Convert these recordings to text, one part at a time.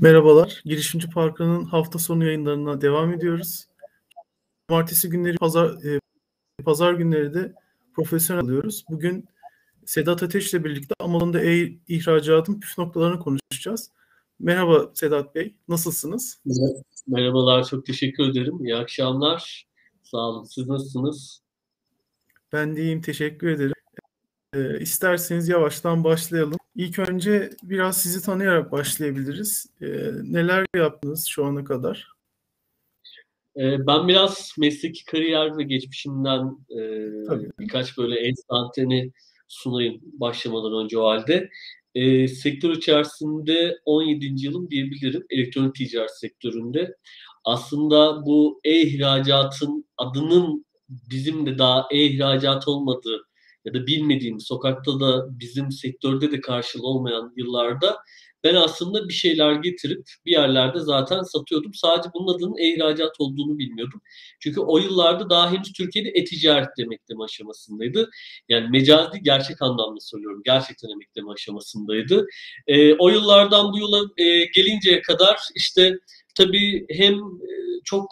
Merhabalar. Girişimci Parkı'nın hafta sonu yayınlarına devam ediyoruz. Cumartesi günleri, pazar e, pazar günleri de profesyonel alıyoruz. Bugün Sedat Ateş ile birlikte Amazon'da e-ihracatın püf noktalarını konuşacağız. Merhaba Sedat Bey, nasılsınız? Merhabalar, çok teşekkür ederim. İyi akşamlar. Sağ olun. Siz nasılsınız? Ben de iyiyim, teşekkür ederim. E, isterseniz yavaştan başlayalım. İlk önce biraz sizi tanıyarak başlayabiliriz. E, neler yaptınız şu ana kadar? E, ben biraz mesleki kariyer ve geçmişimden e, birkaç böyle enstantane sunayım başlamadan önce o halde. E, sektör içerisinde 17. yılım diyebilirim. Elektronik ticaret sektöründe. Aslında bu e-ihracatın adının bizim de daha e-ihracat olmadığı ya da bilmediğim sokakta da bizim sektörde de karşılığı olmayan yıllarda ben aslında bir şeyler getirip bir yerlerde zaten satıyordum. Sadece bunun adının ihracat olduğunu bilmiyordum. Çünkü o yıllarda daha henüz Türkiye'de e-ticaret emekleme aşamasındaydı. Yani mecazi gerçek anlamda söylüyorum. Gerçekten emekleme aşamasındaydı. E, o yıllardan bu yıla e, gelinceye kadar işte tabii hem e, çok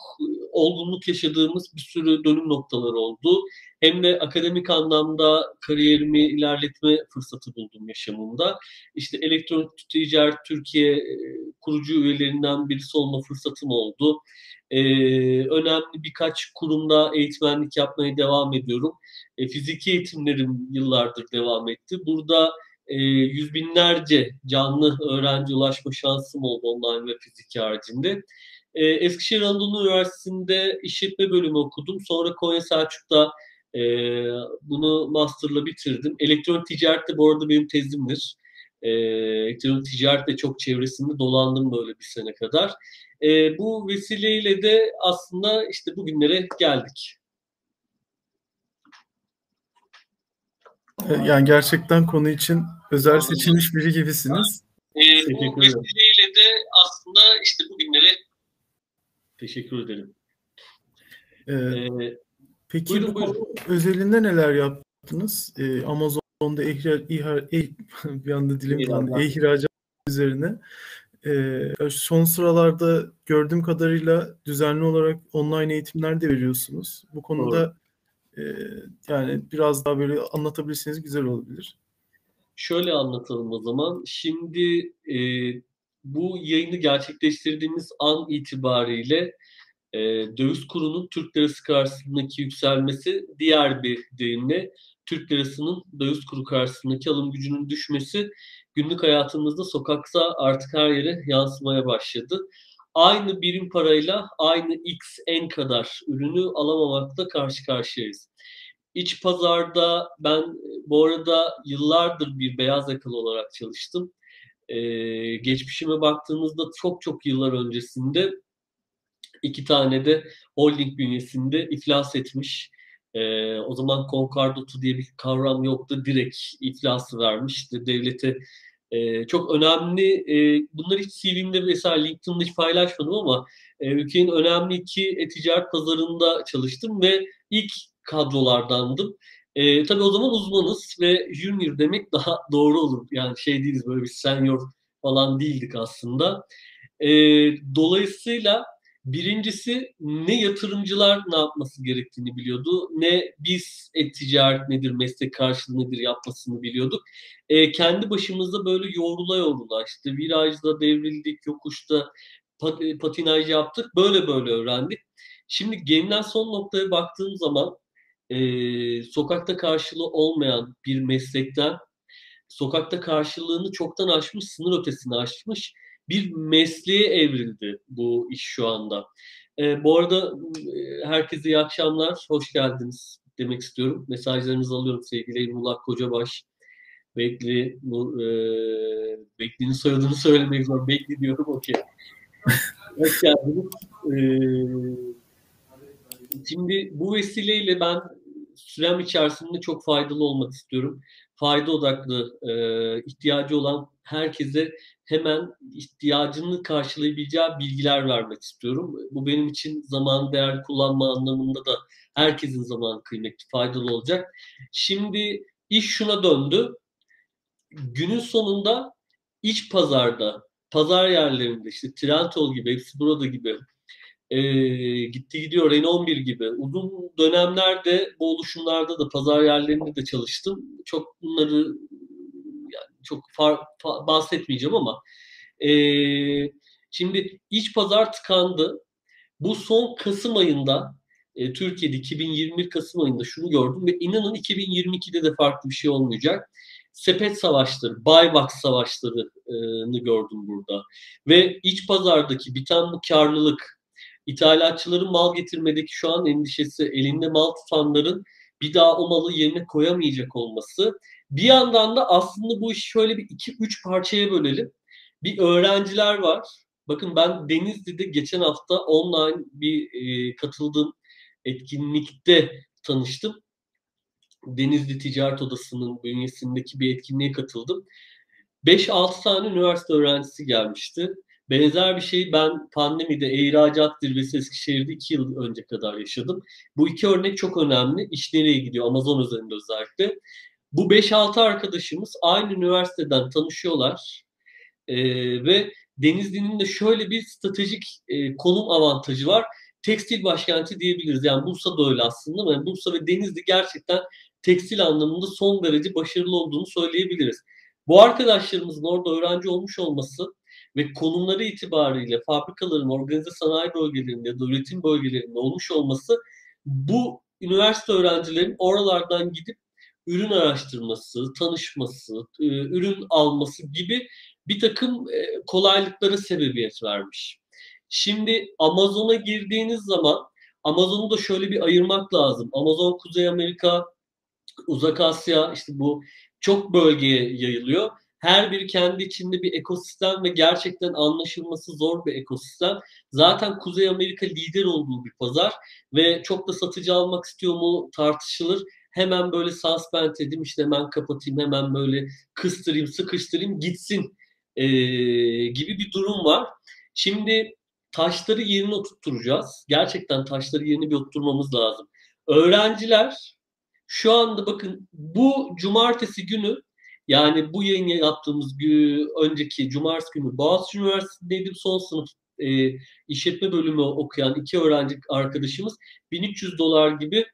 olgunluk yaşadığımız bir sürü dönüm noktaları oldu hem de akademik anlamda kariyerimi ilerletme fırsatı buldum yaşamımda. İşte Elektronik Ticaret Türkiye e, kurucu üyelerinden birisi olma fırsatım oldu. Ee, önemli birkaç kurumda eğitmenlik yapmaya devam ediyorum. E, fiziki eğitimlerim yıllardır devam etti. Burada e, yüz binlerce canlı öğrenci ulaşma şansım oldu online ve fiziki haricinde. E, Eskişehir Anadolu Üniversitesi'nde işletme bölümü okudum. Sonra Konya Selçuk'ta e, bunu master'la bitirdim. Elektronik ticaret de bu arada benim tezimdir. E, elektronik ticaret de çok çevresinde dolandım böyle bir sene kadar. E, bu vesileyle de aslında işte bugünlere geldik. Yani gerçekten konu için özel seçilmiş biri gibisiniz. E, bu vesileyle de aslında işte bugünlere teşekkür ederim. Ee, ee, Peki buyurun, bu buyurun. özelinde neler yaptınız? Ee, Amazon'da ihra, ihra, eh, bir anda dilim ihracat üzerine. Ee, son sıralarda gördüğüm kadarıyla düzenli olarak online eğitimler de veriyorsunuz. Bu konuda e, yani biraz daha böyle anlatabilirseniz güzel olabilir. Şöyle anlatalım o zaman. Şimdi e, bu yayını gerçekleştirdiğimiz an itibariyle e, döviz kurunun Türk lirası karşısındaki yükselmesi diğer bir deyimle Türk lirasının döviz kuru karşısındaki alım gücünün düşmesi günlük hayatımızda sokakta artık her yere yansımaya başladı. Aynı birim parayla aynı x en kadar ürünü alamamakta karşı karşıyayız. İç pazarda ben bu arada yıllardır bir beyaz yakalı olarak çalıştım. Ee, geçmişime baktığımızda çok çok yıllar öncesinde iki tane de holding bünyesinde iflas etmiş. E, o zaman konkordato diye bir kavram yoktu. Direkt iflası vermiş. İşte devlete e, çok önemli, e, bunları hiç CV'mde mesela LinkedIn'de hiç paylaşmadım ama e, ülkenin önemli iki e-ticaret pazarında çalıştım ve ilk kadrolardandım. E, tabii o zaman uzmanız ve junior demek daha doğru olur. Yani şey değiliz böyle bir senior falan değildik aslında. E, dolayısıyla Birincisi ne yatırımcılar ne yapması gerektiğini biliyordu, ne biz et-ticaret nedir, meslek karşılığı nedir yapmasını biliyorduk. E, kendi başımızda böyle yoğrula yoğrula işte virajda devrildik, yokuşta pat, e, patinaj yaptık, böyle böyle öğrendik. Şimdi gelinen son noktaya baktığım zaman e, sokakta karşılığı olmayan bir meslekten sokakta karşılığını çoktan aşmış, sınır ötesini aşmış bir mesleğe evrildi bu iş şu anda. E, bu arada e, herkese iyi akşamlar, hoş geldiniz demek istiyorum. Mesajlarınızı alıyorum sevgili Emrullah Kocabaş. Bekli, bu, e, Bekli'nin soyadını söylemek zor. Bekli diyorum, okey. hoş geldiniz. E, şimdi bu vesileyle ben sürem içerisinde çok faydalı olmak istiyorum. Fayda odaklı, e, ihtiyacı olan herkese hemen ihtiyacını karşılayabileceği bilgiler vermek istiyorum. Bu benim için zaman değer kullanma anlamında da herkesin zaman kıymetli, faydalı olacak. Şimdi iş şuna döndü. Günün sonunda iç pazarda pazar yerlerinde işte Trendyol gibi, hepsi burada gibi e, gitti gidiyor N11 gibi uzun dönemlerde bu oluşumlarda da pazar yerlerinde de çalıştım. Çok bunları çok far, far, bahsetmeyeceğim ama e, şimdi iç pazar tıkandı. Bu son Kasım ayında e, Türkiye'de 2021 Kasım ayında şunu gördüm ve inanın 2022'de de farklı bir şey olmayacak. Sepet savaşları, buybox savaşlarını gördüm burada. Ve iç pazardaki biten bu karlılık, ithalatçıların mal getirmedeki şu an endişesi, elinde mal tutanların bir daha o malı yerine koyamayacak olması. Bir yandan da aslında bu işi şöyle bir iki üç parçaya bölelim. Bir öğrenciler var. Bakın ben Denizli'de geçen hafta online bir e, katıldığım etkinlikte tanıştım. Denizli Ticaret Odası'nın bünyesindeki bir etkinliğe katıldım. 5-6 tane üniversite öğrencisi gelmişti. Benzer bir şey ben pandemide ihracat zirvesi Eskişehir'de 2 yıl önce kadar yaşadım. Bu iki örnek çok önemli. İş nereye gidiyor? Amazon üzerinde özellikle. Bu 5-6 arkadaşımız aynı üniversiteden tanışıyorlar. Ee, ve Denizli'nin de şöyle bir stratejik e, konum avantajı var. Tekstil başkenti diyebiliriz. Yani Bursa da öyle aslında. Yani Bursa ve Denizli gerçekten tekstil anlamında son derece başarılı olduğunu söyleyebiliriz. Bu arkadaşlarımızın orada öğrenci olmuş olması ve konumları itibariyle fabrikaların organize sanayi bölgelerinde ya da üretim bölgelerinde olmuş olması bu üniversite öğrencilerin oralardan gidip ürün araştırması, tanışması, e, ürün alması gibi bir takım e, kolaylıklara sebebiyet vermiş. Şimdi Amazon'a girdiğiniz zaman Amazon'u da şöyle bir ayırmak lazım. Amazon Kuzey Amerika, Uzak Asya işte bu çok bölgeye yayılıyor. Her biri kendi içinde bir ekosistem ve gerçekten anlaşılması zor bir ekosistem. Zaten Kuzey Amerika lider olduğu bir pazar ve çok da satıcı almak istiyor mu tartışılır. Hemen böyle suspend edeyim işte hemen kapatayım hemen böyle kıstırayım sıkıştırayım gitsin ee, gibi bir durum var. Şimdi taşları yerine oturtturacağız. Gerçekten taşları yerine bir oturtmamız lazım. Öğrenciler şu anda bakın bu cumartesi günü yani bu yayını yaptığımız gün, önceki cumartesi günü Boğaziçi Üniversitesi'ndeydim. Son sınıf e, işletme bölümü okuyan iki öğrenci arkadaşımız 1300 dolar gibi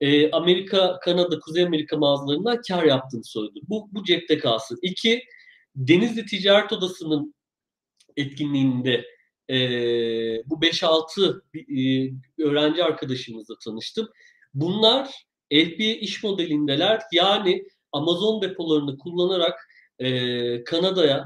e, Amerika, Kanada, Kuzey Amerika mağazalarından kar yaptığını söyledi. Bu, bu cepte kalsın. İki, Denizli Ticaret Odası'nın etkinliğinde e, bu 5-6 e, öğrenci arkadaşımızla tanıştım. Bunlar FBA iş modelindeler. Yani Amazon depolarını kullanarak e, Kanada'ya,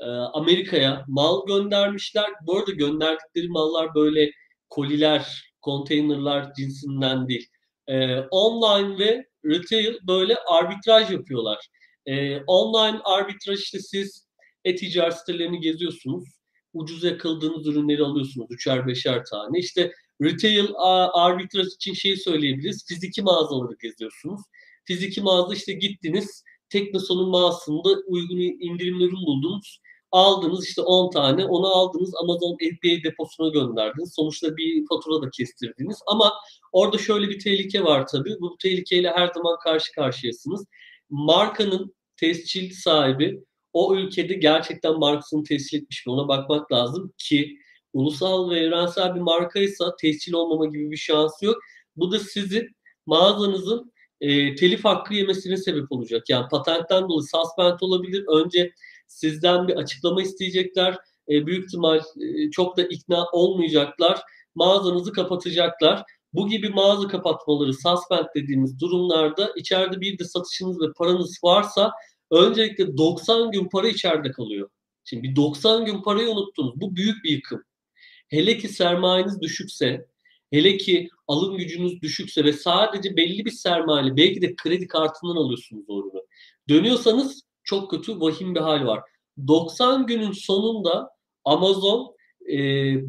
e, Amerika'ya mal göndermişler. Bu arada gönderdikleri mallar böyle koliler, konteynerlar cinsinden değil. E, online ve retail böyle arbitraj yapıyorlar. E, online arbitraj işte siz e-ticaret sitelerini geziyorsunuz. Ucuz yakaladığınız ürünleri alıyorsunuz. Üçer beşer tane. İşte retail arbitraj için şeyi söyleyebiliriz. Fiziki mağazaları geziyorsunuz. Fiziki mağaza işte gittiniz. Teknoson'un mağazasında uygun indirimli ürün buldunuz. Aldınız işte 10 tane. Onu aldınız Amazon FBA deposuna gönderdiniz. Sonuçta bir fatura da kestirdiniz. Ama orada şöyle bir tehlike var tabii. Bu tehlikeyle her zaman karşı karşıyasınız. Markanın tescil sahibi o ülkede gerçekten markasını tescil etmiş mi ona bakmak lazım ki ulusal ve evrensel bir markaysa tescil olmama gibi bir şansı yok. Bu da sizin mağazanızın e, telif hakkı yemesine sebep olacak. Yani patentten dolayı suspend olabilir. Önce sizden bir açıklama isteyecekler. E, büyük ihtimal e, çok da ikna olmayacaklar. Mağazanızı kapatacaklar. Bu gibi mağaza kapatmaları, suspend dediğimiz durumlarda içeride bir de satışınız ve paranız varsa öncelikle 90 gün para içeride kalıyor. Şimdi bir 90 gün parayı unuttunuz. Bu büyük bir yıkım. Hele ki sermayeniz düşükse, hele ki alım gücünüz düşükse ve sadece belli bir sermaye, belki de kredi kartından alıyorsunuz o. Dönüyorsanız çok kötü, vahim bir hal var. 90 günün sonunda Amazon e,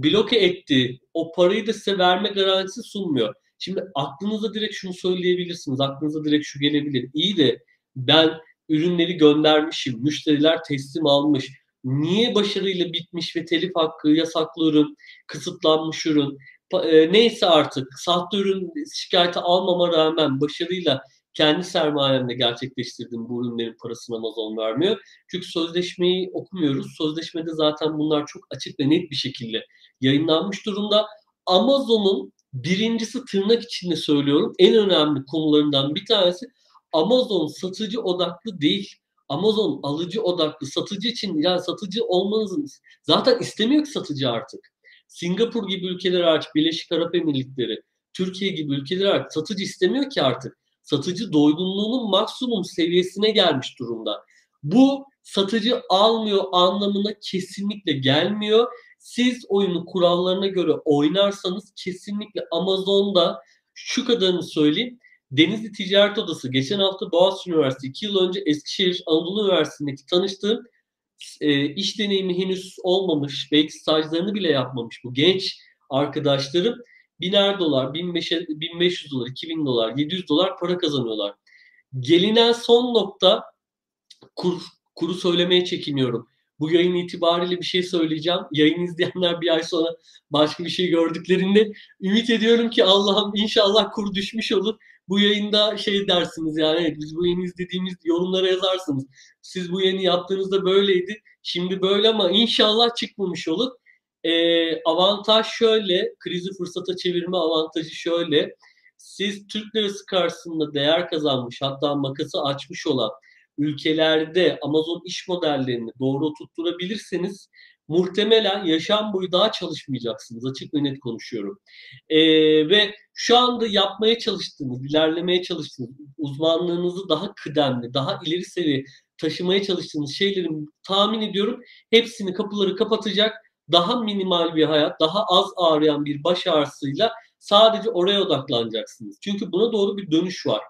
bloke etti. O parayı da size verme garantisi sunmuyor. Şimdi aklınıza direkt şunu söyleyebilirsiniz. Aklınıza direkt şu gelebilir. İyi de ben ürünleri göndermişim. Müşteriler teslim almış. Niye başarıyla bitmiş ve telif hakkı, yasaklı ürün, kısıtlanmış ürün, e, neyse artık sahte ürün şikayeti almama rağmen başarıyla kendi sermayemle gerçekleştirdiğim bu ürünlerin parasını Amazon vermiyor. Çünkü sözleşmeyi okumuyoruz. Sözleşmede zaten bunlar çok açık ve net bir şekilde yayınlanmış durumda. Amazon'un birincisi tırnak içinde söylüyorum en önemli konularından bir tanesi Amazon satıcı odaklı değil. Amazon alıcı odaklı. Satıcı için yani satıcı olmanızın zaten istemiyor ki satıcı artık. Singapur gibi ülkeler hariç, Birleşik Arap Emirlikleri, Türkiye gibi ülkeler artık satıcı istemiyor ki artık. Satıcı doygunluğunun maksimum seviyesine gelmiş durumda. Bu satıcı almıyor anlamına kesinlikle gelmiyor. Siz oyunu kurallarına göre oynarsanız kesinlikle Amazon'da şu kadarını söyleyeyim. Denizli Ticaret Odası geçen hafta Boğaziçi Üniversitesi, iki yıl önce Eskişehir Anadolu Üniversitesi'ndeki tanıştığım e, iş deneyimi henüz olmamış, belki stajlarını bile yapmamış bu genç arkadaşlarım biner dolar, 1500 dolar, 2000 dolar, 700 dolar para kazanıyorlar. Gelinen son nokta kur, kuru söylemeye çekiniyorum. Bu yayın itibariyle bir şey söyleyeceğim. Yayın izleyenler bir ay sonra başka bir şey gördüklerinde ümit ediyorum ki Allah'ım inşallah kur düşmüş olur. Bu yayında şey dersiniz yani biz bu yayını izlediğimiz yorumlara yazarsınız. Siz bu yayını yaptığınızda böyleydi. Şimdi böyle ama inşallah çıkmamış olur. Ee, avantaj şöyle, krizi fırsata çevirme avantajı şöyle. Siz Türk lirası karşısında değer kazanmış hatta makası açmış olan ülkelerde Amazon iş modellerini doğru tutturabilirseniz muhtemelen yaşam boyu daha çalışmayacaksınız. Açık ve net konuşuyorum. Ee, ve şu anda yapmaya çalıştığınız, ilerlemeye çalıştığınız, uzmanlığınızı daha kıdemli, daha ileri seviye taşımaya çalıştığınız şeylerin tahmin ediyorum hepsini kapıları kapatacak daha minimal bir hayat, daha az ağrıyan bir baş ağrısıyla sadece oraya odaklanacaksınız. Çünkü buna doğru bir dönüş var.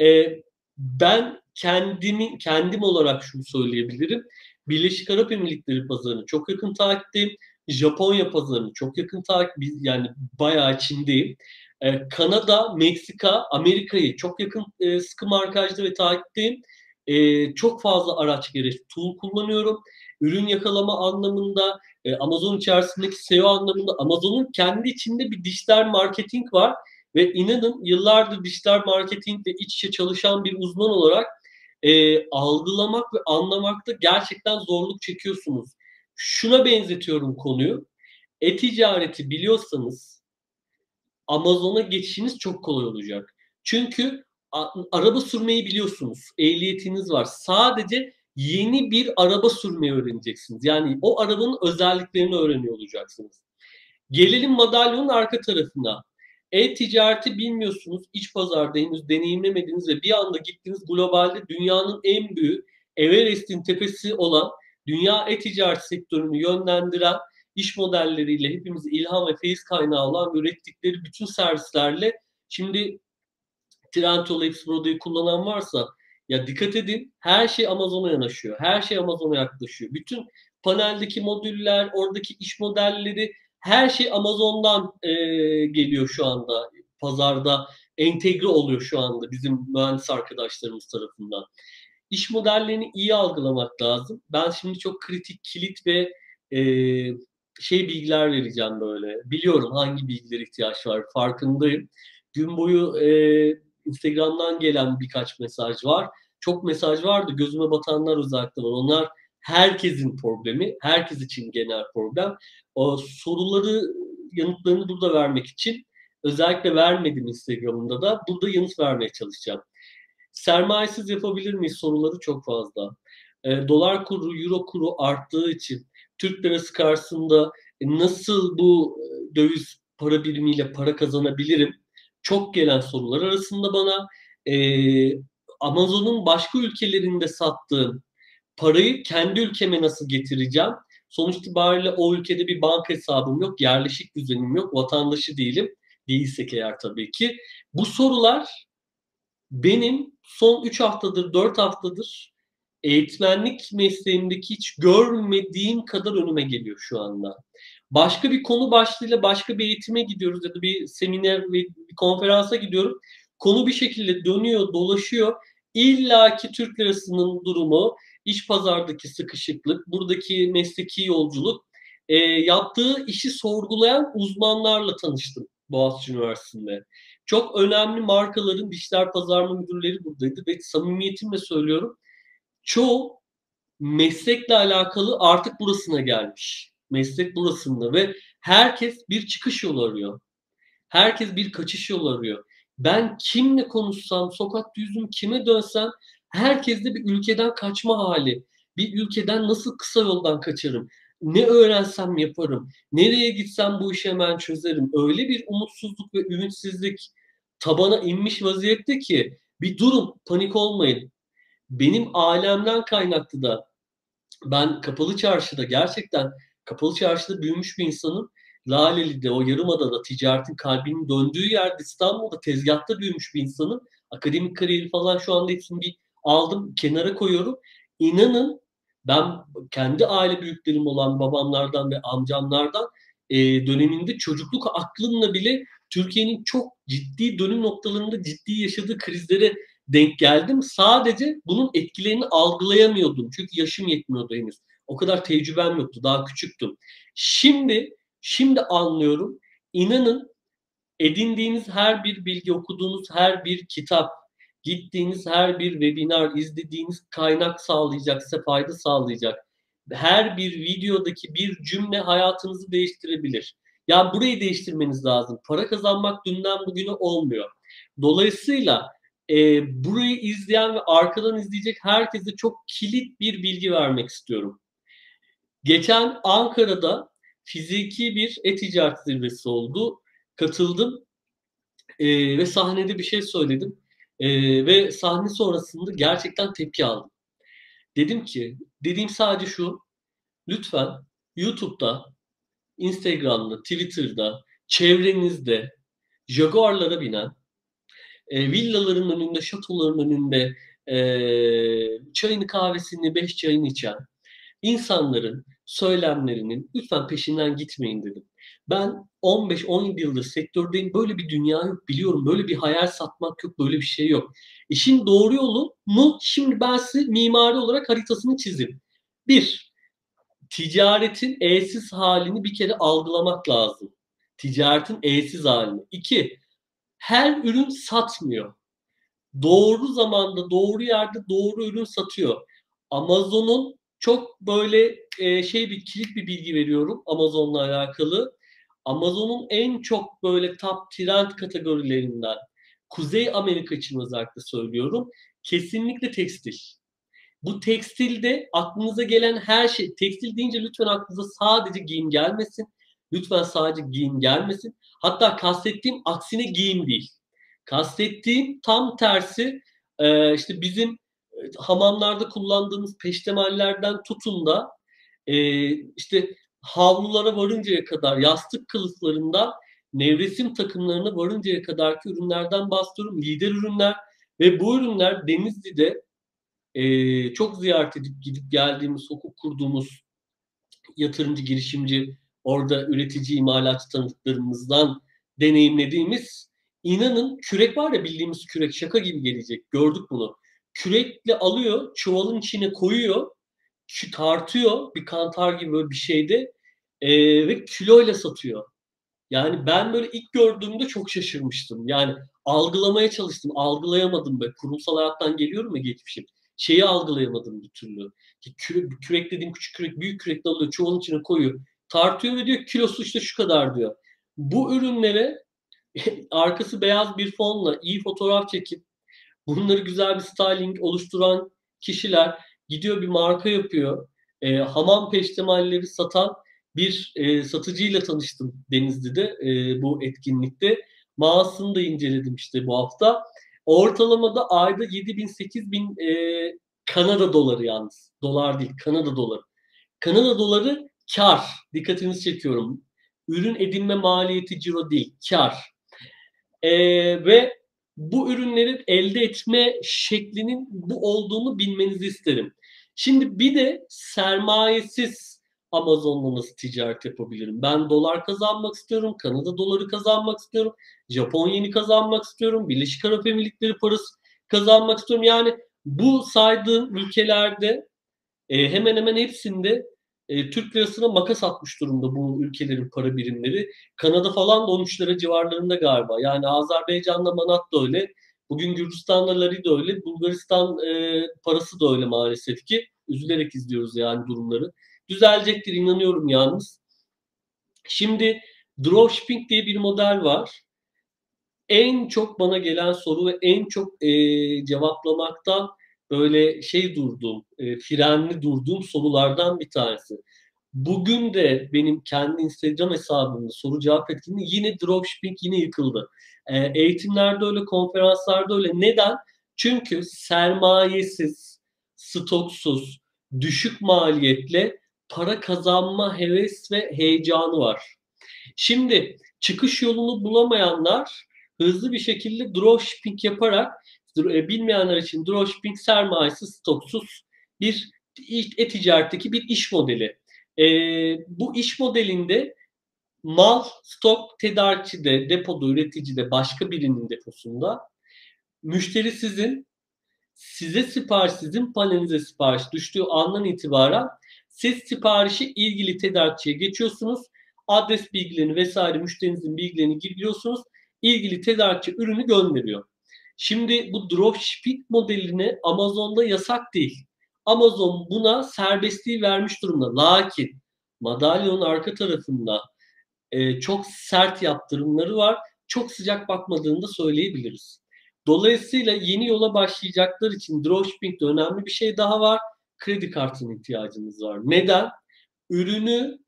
Ee, ben kendimi kendim olarak şunu söyleyebilirim. Birleşik Arap Emirlikleri pazarını çok yakın takipteyim. Japonya pazarını çok yakın takip yani bayağı içindeyim. Ee, Kanada, Meksika, Amerika'yı çok yakın e, sıkı markajda ve takipteyim. E, çok fazla araç gereç tool kullanıyorum. Ürün yakalama anlamında, e, Amazon içerisindeki SEO anlamında Amazon'un kendi içinde bir dijital marketing var ve inanın yıllardır dijital marketingle iç içe çalışan bir uzman olarak e, algılamak ve anlamakta gerçekten zorluk çekiyorsunuz. Şuna benzetiyorum konuyu. E-ticareti biliyorsanız Amazon'a geçişiniz çok kolay olacak. Çünkü araba sürmeyi biliyorsunuz. Ehliyetiniz var. Sadece yeni bir araba sürmeyi öğreneceksiniz. Yani o arabanın özelliklerini öğreniyor olacaksınız. Gelelim madalyonun arka tarafına. E-ticareti bilmiyorsunuz, iç pazarda henüz deneyimlemediniz ve bir anda gittiniz globalde dünyanın en büyük Everest'in tepesi olan dünya e-ticaret sektörünü yönlendiren iş modelleriyle hepimiz ilham ve feyiz kaynağı olan ürettikleri bütün servislerle şimdi Trendyol Expro'yu kullanan varsa ya dikkat edin her şey Amazon'a yanaşıyor. Her şey Amazon'a yaklaşıyor. Bütün paneldeki modüller, oradaki iş modelleri her şey Amazon'dan e, geliyor şu anda. Pazarda entegre oluyor şu anda bizim mühendis arkadaşlarımız tarafından. İş modellerini iyi algılamak lazım. Ben şimdi çok kritik, kilit ve e, şey bilgiler vereceğim böyle. Biliyorum hangi bilgiler ihtiyaç var, farkındayım. Gün boyu e, Instagram'dan gelen birkaç mesaj var. Çok mesaj vardı. Gözüme batanlar özellikle var. Onlar herkesin problemi. Herkes için genel problem. O soruları, yanıtlarını burada vermek için özellikle vermedim Instagram'da da. Burada yanıt vermeye çalışacağım. Sermayesiz yapabilir miyiz soruları çok fazla. E, dolar kuru, euro kuru arttığı için Türk lirası karşısında nasıl bu e, döviz para birimiyle para kazanabilirim? Çok gelen sorular arasında bana e, Amazon'un başka ülkelerinde sattığım parayı kendi ülkeme nasıl getireceğim? Sonuç itibariyle o ülkede bir banka hesabım yok, yerleşik düzenim yok, vatandaşı değilim. Değilsek eğer tabii ki. Bu sorular benim son 3 haftadır, 4 haftadır eğitmenlik mesleğimdeki hiç görmediğim kadar önüme geliyor şu anda. Başka bir konu başlığıyla başka bir eğitime gidiyoruz ya da bir seminer ve bir konferansa gidiyorum. Konu bir şekilde dönüyor, dolaşıyor. İlla ki Türk lirasının durumu, iş pazardaki sıkışıklık, buradaki mesleki yolculuk, e, yaptığı işi sorgulayan uzmanlarla tanıştım Boğaziçi Üniversitesi'nde. çok önemli markaların dişler pazarlama müdürleri buradaydı ve samimiyetimle söylüyorum çoğu meslekle alakalı artık burasına gelmiş. Meslek burasında ve herkes bir çıkış yolu arıyor. Herkes bir kaçış yolu arıyor. Ben kimle konuşsam, sokakta yüzüm kime dönsem herkeste bir ülkeden kaçma hali. Bir ülkeden nasıl kısa yoldan kaçarım? Ne öğrensem yaparım. Nereye gitsem bu işi hemen çözerim. Öyle bir umutsuzluk ve ümitsizlik tabana inmiş vaziyette ki bir durun, panik olmayın. Benim alemden kaynaklı da ben kapalı çarşıda gerçekten kapalı çarşıda büyümüş bir insanın Laleli'de o yarımadada ticaretin kalbinin döndüğü yerde İstanbul'da tezgahta büyümüş bir insanın akademik kariyeri falan şu anda hepsini bir aldım kenara koyuyorum. İnanın ben kendi aile büyüklerim olan babamlardan ve amcamlardan e, döneminde çocukluk aklımla bile Türkiye'nin çok ciddi dönüm noktalarında ciddi yaşadığı krizlere denk geldim. Sadece bunun etkilerini algılayamıyordum. Çünkü yaşım yetmiyordu henüz. O kadar tecrübem yoktu. Daha küçüktüm. Şimdi şimdi anlıyorum. İnanın edindiğiniz her bir bilgi, okuduğunuz her bir kitap, gittiğiniz her bir webinar, izlediğiniz kaynak sağlayacak, size fayda sağlayacak. Her bir videodaki bir cümle hayatınızı değiştirebilir. Ya burayı değiştirmeniz lazım. Para kazanmak dünden bugüne olmuyor. Dolayısıyla e, burayı izleyen ve arkadan izleyecek herkese çok kilit bir bilgi vermek istiyorum. Geçen Ankara'da fiziki bir e-ticaret zirvesi oldu. Katıldım e, ve sahnede bir şey söyledim. E, ve sahne sonrasında gerçekten tepki aldım. Dedim ki, dediğim sadece şu, lütfen YouTube'da, Instagram'da, Twitter'da, çevrenizde Jaguar'lara binen, e, villaların önünde, şatoların önünde e, çayını kahvesini, beş çayını içen insanların söylemlerinin lütfen peşinden gitmeyin dedim. Ben 15-17 yıldır sektördeyim. Böyle bir dünya yok biliyorum. Böyle bir hayal satmak yok. Böyle bir şey yok. İşin doğru yolu mu? Şimdi ben size mimari olarak haritasını çizeyim. Bir, ticaretin e'siz halini bir kere algılamak lazım. Ticaretin e'siz halini. İki, her ürün satmıyor. Doğru zamanda, doğru yerde doğru ürün satıyor. Amazon'un çok böyle e, şey bir kilit bir bilgi veriyorum Amazon'la alakalı. Amazon'un en çok böyle top trend kategorilerinden Kuzey Amerika için özellikle söylüyorum. Kesinlikle tekstil. Bu tekstilde aklınıza gelen her şey, tekstil deyince lütfen aklınıza sadece giyim gelmesin. Lütfen sadece giyim gelmesin. Hatta kastettiğim aksine giyim değil. Kastettiğim tam tersi işte bizim hamamlarda kullandığımız peştemallerden tutun da e, işte havlulara varıncaya kadar yastık kılıflarından nevresim takımlarına varıncaya kadarki ürünlerden bahsediyorum. Lider ürünler ve bu ürünler Denizli'de e, çok ziyaret edip gidip geldiğimiz, hukuk kurduğumuz yatırımcı, girişimci, orada üretici, imalatçı tanıdıklarımızdan deneyimlediğimiz inanın kürek var ya bildiğimiz kürek şaka gibi gelecek. Gördük bunu. Kürekle alıyor, çuvalın içine koyuyor, tartıyor bir kantar gibi böyle bir şeyde e, ve kiloyla satıyor. Yani ben böyle ilk gördüğümde çok şaşırmıştım. Yani algılamaya çalıştım. Algılayamadım be. Kurumsal hayattan geliyorum ya geçmişim. Şeyi algılayamadım bir türlü. Kürek, kürek dediğim küçük kürek, büyük kürekle alıyor. Çuvalın içine koyuyor. Tartıyor ve diyor kilosu işte şu kadar diyor. Bu ürünlere arkası beyaz bir fonla iyi fotoğraf çekip bunları güzel bir styling oluşturan kişiler gidiyor bir marka yapıyor. E, hamam peştemalleri satan bir e, satıcıyla tanıştım Denizli'de e, bu etkinlikte. Mağazasını da inceledim işte bu hafta. Ortalamada ayda 7 bin 8 bin e, Kanada doları yalnız. Dolar değil Kanada doları. Kanada doları kar. Dikkatinizi çekiyorum. Ürün edinme maliyeti ciro değil. Kar. E, ve bu ürünlerin elde etme şeklinin bu olduğunu bilmenizi isterim. Şimdi bir de sermayesiz Amazon'la nasıl ticaret yapabilirim? Ben dolar kazanmak istiyorum, Kanada doları kazanmak istiyorum, Japon yeni kazanmak istiyorum, Birleşik Arap Emirlikleri parası kazanmak istiyorum. Yani bu saydığım ülkelerde e, hemen hemen hepsinde e, Türk lirasına makas atmış durumda bu ülkelerin para birimleri. Kanada falan da 13 lira civarlarında galiba. Yani Azerbaycan'da manat da öyle. Bugün Gürcistan'da lari da öyle. Bulgaristan e, parası da öyle maalesef ki. Üzülerek izliyoruz yani durumları. Düzelecektir inanıyorum yalnız. Şimdi dropshipping diye bir model var. En çok bana gelen soru ve en çok e, cevaplamaktan böyle şey durduğum, e, frenli durduğum sorulardan bir tanesi. Bugün de benim kendi Instagram hesabımda soru cevap ettiğimde yine dropshipping yine yıkıldı. E, eğitimlerde öyle, konferanslarda öyle. Neden? Çünkü sermayesiz, stoksuz, düşük maliyetle para kazanma heves ve heyecanı var. Şimdi çıkış yolunu bulamayanlar hızlı bir şekilde dropshipping yaparak bilmeyenler için dropshipping sermayesi stoksuz bir e-ticaretteki bir iş modeli. E, bu iş modelinde mal, stok tedarikçide, depoda, üreticide, başka birinin deposunda müşteri sizin, size sipariş, sizin panelinize sipariş düştüğü andan itibaren siz siparişi ilgili tedarikçiye geçiyorsunuz. Adres bilgilerini vesaire müşterinizin bilgilerini giriyorsunuz. İlgili tedarikçi ürünü gönderiyor. Şimdi bu dropshipping modeline Amazon'da yasak değil. Amazon buna serbestliği vermiş durumda. Lakin madalyonun arka tarafında e, çok sert yaptırımları var. Çok sıcak bakmadığını da söyleyebiliriz. Dolayısıyla yeni yola başlayacaklar için dropshipping'de önemli bir şey daha var. Kredi kartına ihtiyacınız var. Neden? Ürünü,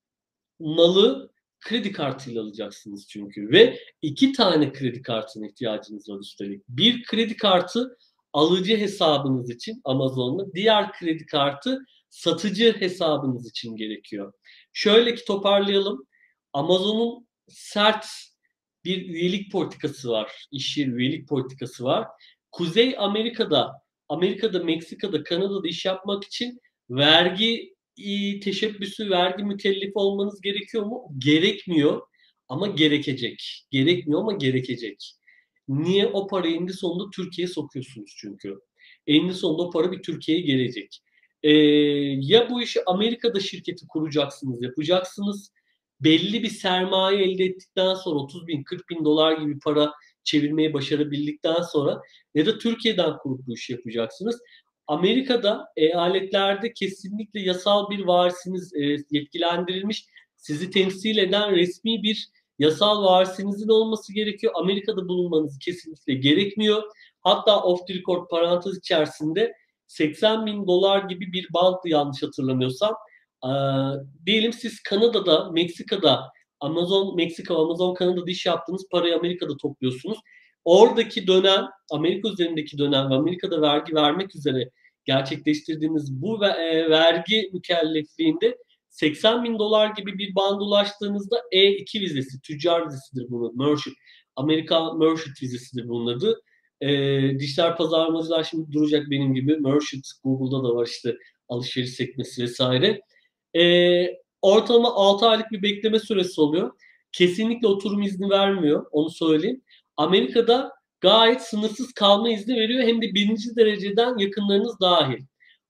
malı kredi kartıyla alacaksınız çünkü. Ve iki tane kredi kartına ihtiyacınız var üstelik. Bir kredi kartı alıcı hesabınız için Amazon'da, diğer kredi kartı satıcı hesabınız için gerekiyor. Şöyle ki toparlayalım. Amazon'un sert bir üyelik politikası var. İş yeri üyelik politikası var. Kuzey Amerika'da, Amerika'da, Meksika'da, Kanada'da iş yapmak için vergi teşebbüsü, vergi mükellefi olmanız gerekiyor mu? Gerekmiyor ama gerekecek. Gerekmiyor ama gerekecek. Niye? O parayı eninde sonunda Türkiye'ye sokuyorsunuz çünkü. Eninde sonunda o para bir Türkiye'ye gelecek. Ee, ya bu işi Amerika'da şirketi kuracaksınız, yapacaksınız. Belli bir sermaye elde ettikten sonra 30 bin, 40 bin dolar gibi para çevirmeyi başarabildikten sonra ya da Türkiye'den kurup bu işi yapacaksınız. Amerika'da eyaletlerde kesinlikle yasal bir varisiniz e, yetkilendirilmiş, sizi temsil eden resmi bir yasal varisinizin olması gerekiyor. Amerika'da bulunmanız kesinlikle gerekmiyor. Hatta off the record parantez içerisinde 80 bin dolar gibi bir banttı yanlış hatırlamıyorsam. E, diyelim siz Kanada'da, Meksika'da Amazon, Meksika, Amazon Kanada'da iş yaptığınız parayı Amerika'da topluyorsunuz. Oradaki dönem, Amerika üzerindeki dönem ve Amerika'da vergi vermek üzere gerçekleştirdiğiniz bu e, vergi mükellefliğinde 80 bin dolar gibi bir band ulaştığınızda E2 vizesi, tüccar vizesidir bunu. Merchant, Amerika Merchant vizesidir bunun adı. E, dijital pazarlamacılar şimdi duracak benim gibi. Merchant, Google'da da var işte alışveriş sekmesi vesaire. E, ortalama 6 aylık bir bekleme süresi oluyor. Kesinlikle oturum izni vermiyor, onu söyleyeyim. Amerika'da gayet sınırsız kalma izni veriyor hem de birinci dereceden yakınlarınız dahil.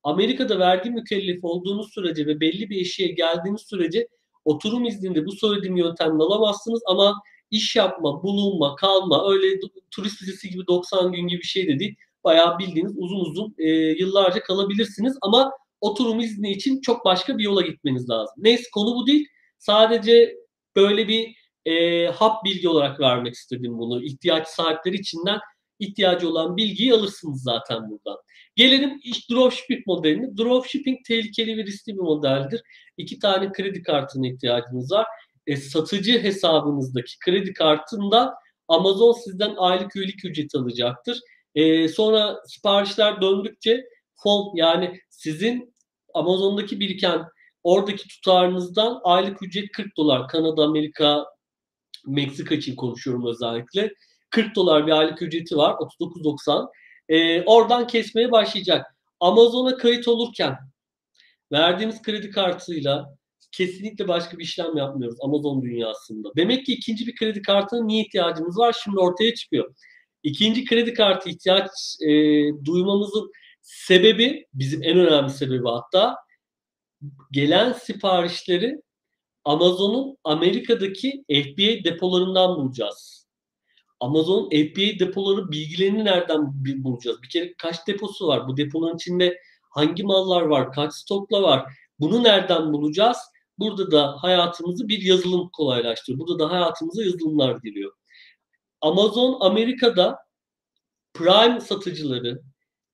Amerika'da vergi mükellefi olduğunuz sürece ve belli bir eşiğe geldiğiniz sürece oturum izninde bu söylediğim yöntemle alamazsınız ama iş yapma, bulunma, kalma öyle turist vizesi gibi 90 gün gibi bir şey de değil. Bayağı bildiğiniz uzun uzun e, yıllarca kalabilirsiniz ama oturum izni için çok başka bir yola gitmeniz lazım. Neyse konu bu değil. Sadece böyle bir e, hap bilgi olarak vermek istedim bunu. İhtiyaç sahipleri içinden ihtiyacı olan bilgiyi alırsınız zaten buradan. Gelelim iş dropshipping modeline. Dropshipping tehlikeli ve riskli bir modeldir. İki tane kredi kartına ihtiyacınız var. E, satıcı hesabınızdaki kredi kartında Amazon sizden aylık üyelik ücreti alacaktır. E, sonra siparişler döndükçe fon yani sizin Amazon'daki biriken oradaki tutarınızdan aylık ücret 40 dolar. Kanada, Amerika, Meksika için konuşuyorum özellikle. 40 dolar bir aylık ücreti var. 39.90. Ee, oradan kesmeye başlayacak. Amazon'a kayıt olurken verdiğimiz kredi kartıyla kesinlikle başka bir işlem yapmıyoruz Amazon dünyasında. Demek ki ikinci bir kredi kartına niye ihtiyacımız var? Şimdi ortaya çıkıyor. İkinci kredi kartı ihtiyaç e, duymamızın sebebi, bizim en önemli sebebi hatta gelen siparişleri Amazon'un Amerika'daki FBA depolarından bulacağız. Amazon FBA depoları bilgilerini nereden bulacağız? Bir kere kaç deposu var? Bu depoların içinde hangi mallar var? Kaç stokla var? Bunu nereden bulacağız? Burada da hayatımızı bir yazılım kolaylaştırıyor. Burada da hayatımıza yazılımlar giriyor. Amazon Amerika'da Prime satıcıları,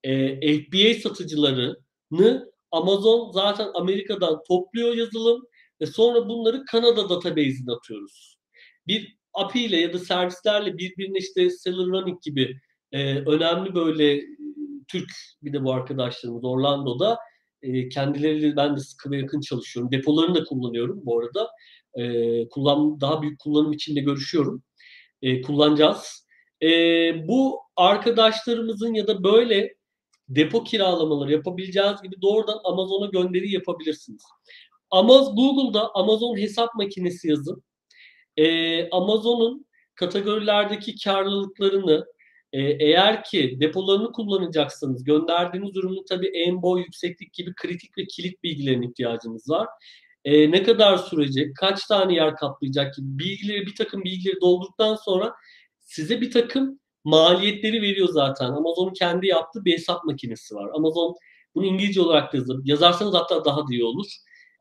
e, FBA satıcılarını Amazon zaten Amerika'dan topluyor yazılım ve sonra bunları Kanada database'ine atıyoruz. Bir API ile ya da servislerle birbirine işte Seller Running gibi e, önemli böyle e, Türk bir de bu arkadaşlarımız Orlando'da e, kendileriyle ben de sıkı ve yakın çalışıyorum. Depolarını da kullanıyorum bu arada. E, kullan daha büyük kullanım için de görüşüyorum. E, kullanacağız. E, bu arkadaşlarımızın ya da böyle depo kiralamaları yapabileceğiniz gibi doğrudan Amazon'a gönderi yapabilirsiniz. Amazon Google'da Amazon hesap makinesi yazın. Ee, Amazon'un kategorilerdeki karlılıklarını e, eğer ki depolarını kullanacaksanız gönderdiğiniz ürünün tabii en boy, yükseklik gibi kritik ve kilit bilgilerine ihtiyacınız var. E, ne kadar sürecek, kaç tane yer kaplayacak gibi bilgileri bir takım bilgileri doldurduktan sonra size bir takım maliyetleri veriyor zaten. Amazon'un kendi yaptığı bir hesap makinesi var. Amazon bunu İngilizce olarak da yazarsanız hatta daha da iyi olur.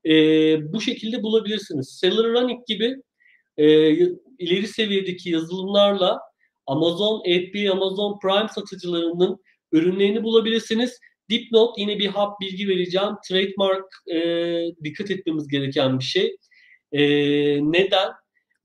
E, bu şekilde bulabilirsiniz. Seller Running gibi e, ileri seviyedeki yazılımlarla Amazon FB, Amazon Prime satıcılarının ürünlerini bulabilirsiniz. Dipnot yine bir hap bilgi vereceğim. Trademark e, dikkat etmemiz gereken bir şey. E, neden?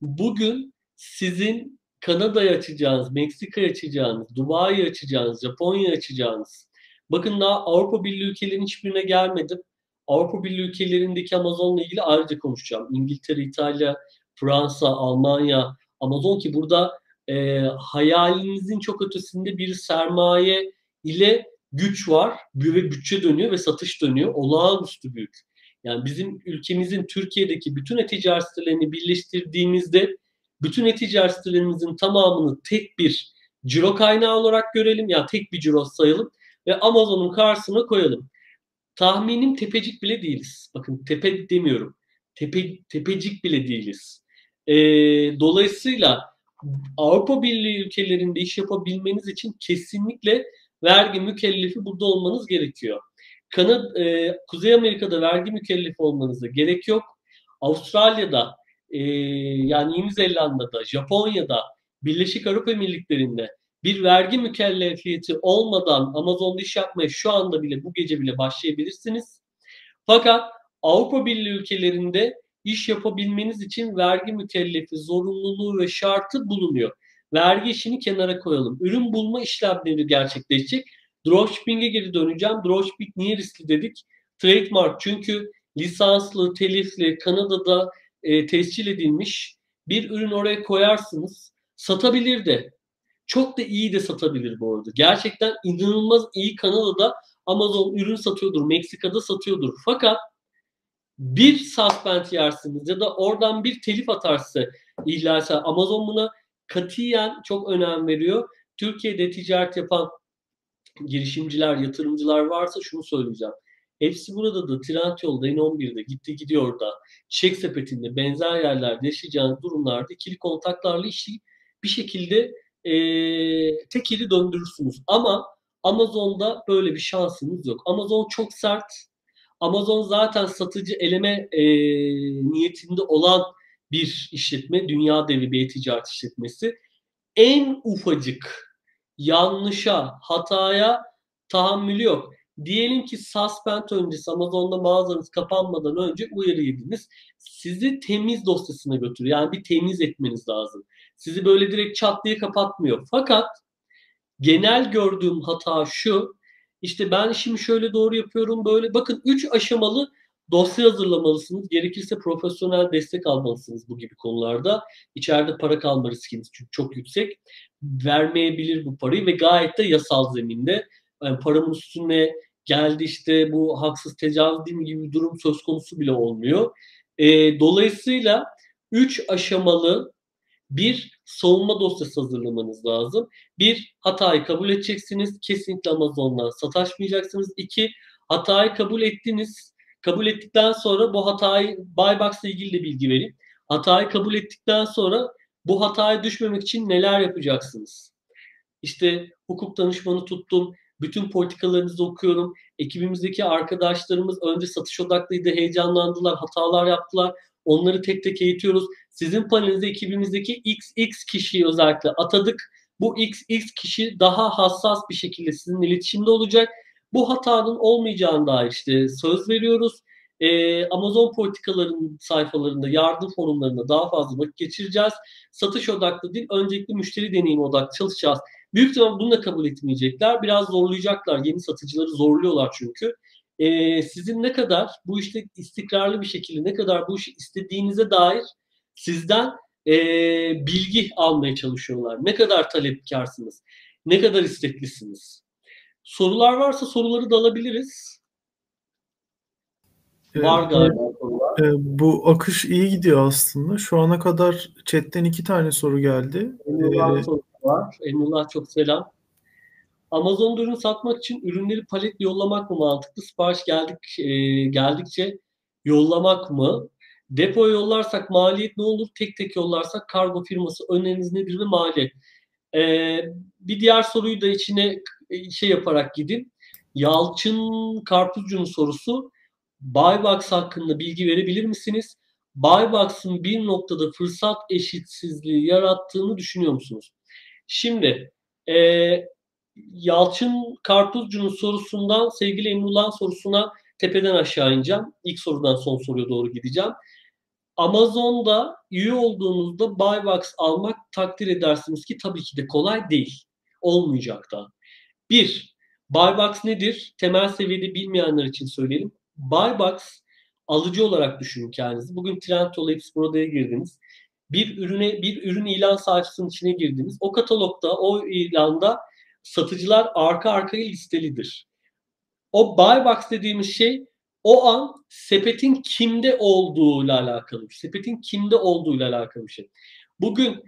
Bugün sizin Kanada'yı açacağınız, Meksika'yı açacağınız, Dubai'yi açacağınız, Japonya'yı açacağınız. Bakın daha Avrupa Birliği ülkelerinin hiçbirine gelmedim. Avrupa Birliği ülkelerindeki Amazon'la ilgili ayrıca konuşacağım. İngiltere, İtalya, Fransa, Almanya, Amazon ki burada e, hayalinizin çok ötesinde bir sermaye ile güç var ve bütçe dönüyor ve satış dönüyor. Olağanüstü büyük. Yani bizim ülkemizin Türkiye'deki bütün e-ticaret sitelerini birleştirdiğimizde bütün e-ticaret sitelerimizin tamamını tek bir ciro kaynağı olarak görelim. Yani tek bir ciro sayalım ve Amazon'un karşısına koyalım. Tahminim tepecik bile değiliz. Bakın tepe demiyorum. Tepe, tepecik bile değiliz. E, dolayısıyla Avrupa Birliği ülkelerinde iş yapabilmeniz için kesinlikle vergi mükellefi burada olmanız gerekiyor. Kanada, e, Kuzey Amerika'da vergi mükellefi olmanıza gerek yok. Avustralya'da, e, yani Yeni Zelanda'da, Japonya'da, Birleşik Arap Emirlikleri'nde bir vergi mükellefiyeti olmadan Amazon'da iş yapmaya şu anda bile bu gece bile başlayabilirsiniz. Fakat Avrupa Birliği ülkelerinde iş yapabilmeniz için vergi mükellefi zorunluluğu ve şartı bulunuyor. Vergi işini kenara koyalım. Ürün bulma işlemleri gerçekleşecek. Dropshipping'e geri döneceğim. Dropshipping niye riskli dedik? Trademark çünkü lisanslı, telifli, Kanada'da e, tescil edilmiş bir ürün oraya koyarsınız. Satabilir de. Çok da iyi de satabilir bu arada. Gerçekten inanılmaz iyi Kanada'da Amazon ürün satıyordur. Meksika'da satıyordur. Fakat bir suspend yersiniz ya da oradan bir telif atarsa ihlalse Amazon buna katiyen çok önem veriyor. Türkiye'de ticaret yapan girişimciler, yatırımcılar varsa şunu söyleyeceğim. Hepsi burada da Trendyol'da, N11'de gitti gidiyor da çek sepetinde benzer yerlerde yaşayacağınız durumlarda ikili kontaklarla işi bir şekilde e, tekili döndürürsünüz. Ama Amazon'da böyle bir şansınız yok. Amazon çok sert. Amazon zaten satıcı eleme e, niyetinde olan bir işletme. Dünya devi bir ticaret işletmesi. En ufacık yanlışa, hataya tahammülü yok. Diyelim ki suspend öncesi Amazon'da mağazanız kapanmadan önce uyarı yediniz. Sizi temiz dosyasına götürüyor. Yani bir temiz etmeniz lazım. Sizi böyle direkt çat diye kapatmıyor. Fakat genel gördüğüm hata şu. İşte ben işimi şöyle doğru yapıyorum böyle. Bakın 3 aşamalı dosya hazırlamalısınız. Gerekirse profesyonel destek almalısınız bu gibi konularda. İçeride para kalma riskiniz çünkü çok yüksek. Vermeyebilir bu parayı ve gayet de yasal zeminde. Yani paramın üstüne geldi işte bu haksız tecavüz değil mi gibi bir durum söz konusu bile olmuyor. E, dolayısıyla 3 aşamalı bir savunma dosyası hazırlamanız lazım. Bir, hatayı kabul edeceksiniz. Kesinlikle Amazon'dan sataşmayacaksınız. İki, hatayı kabul ettiniz. Kabul ettikten sonra bu hatayı Buybox ile ilgili de bilgi vereyim. Hatayı kabul ettikten sonra bu hataya düşmemek için neler yapacaksınız? İşte hukuk danışmanı tuttum, bütün politikalarınızı okuyorum. Ekibimizdeki arkadaşlarımız önce satış odaklıydı, heyecanlandılar, hatalar yaptılar. Onları tek tek eğitiyoruz. Sizin panelinizde ekibimizdeki XX kişiyi özellikle atadık. Bu XX kişi daha hassas bir şekilde sizinle iletişimde olacak. Bu hatanın olmayacağını dair işte söz veriyoruz. Ee, Amazon politikalarının sayfalarında, yardım forumlarında daha fazla vakit geçireceğiz. Satış odaklı değil, öncelikle müşteri deneyimi odaklı çalışacağız. Büyük ihtimalle bunu da kabul etmeyecekler. Biraz zorlayacaklar. Yeni satıcıları zorluyorlar çünkü. Ee, sizin ne kadar bu işte istikrarlı bir şekilde ne kadar bu işi istediğinize dair sizden e, bilgi almaya çalışıyorlar. Ne kadar talepkarsınız? Ne kadar isteklisiniz? Sorular varsa soruları da alabiliriz. Var galiba sorular. E, bu akış iyi gidiyor aslında. Şu ana kadar chatten iki tane soru geldi. Emrullah ee, sorusu var. Emrullah çok selam. Amazon ürün satmak için ürünleri palet yollamak mı mantıklı? Sipariş geldik e, geldikçe yollamak mı? Depoya yollarsak maliyet ne olur? Tek tek yollarsak kargo firması öneriniz nedir ve maliyet? Ee, bir diğer soruyu da içine şey yaparak gidin. Yalçın Karpuzcu'nun sorusu Buybox hakkında bilgi verebilir misiniz? Buybox'ın bir noktada fırsat eşitsizliği yarattığını düşünüyor musunuz? Şimdi e, Yalçın Karpuzcu'nun sorusundan sevgili Emrullah'ın sorusuna tepeden aşağı ineceğim. İlk sorudan son soruya doğru gideceğim. Amazon'da üye olduğunuzda Buybox almak takdir edersiniz ki tabii ki de kolay değil. Olmayacak da. Bir, Buybox nedir? Temel seviyede bilmeyenler için söyleyelim. Buybox alıcı olarak düşünün kendinizi. Bugün Trendyol Hepsi Burada'ya girdiniz. Bir ürüne bir ürün ilan sayfasının içine girdiniz. O katalogda, o ilanda satıcılar arka arkaya listelidir. O Buybox dediğimiz şey o an sepetin kimde olduğuyla alakalı şey. Sepetin kimde olduğuyla alakalı bir şey. Bugün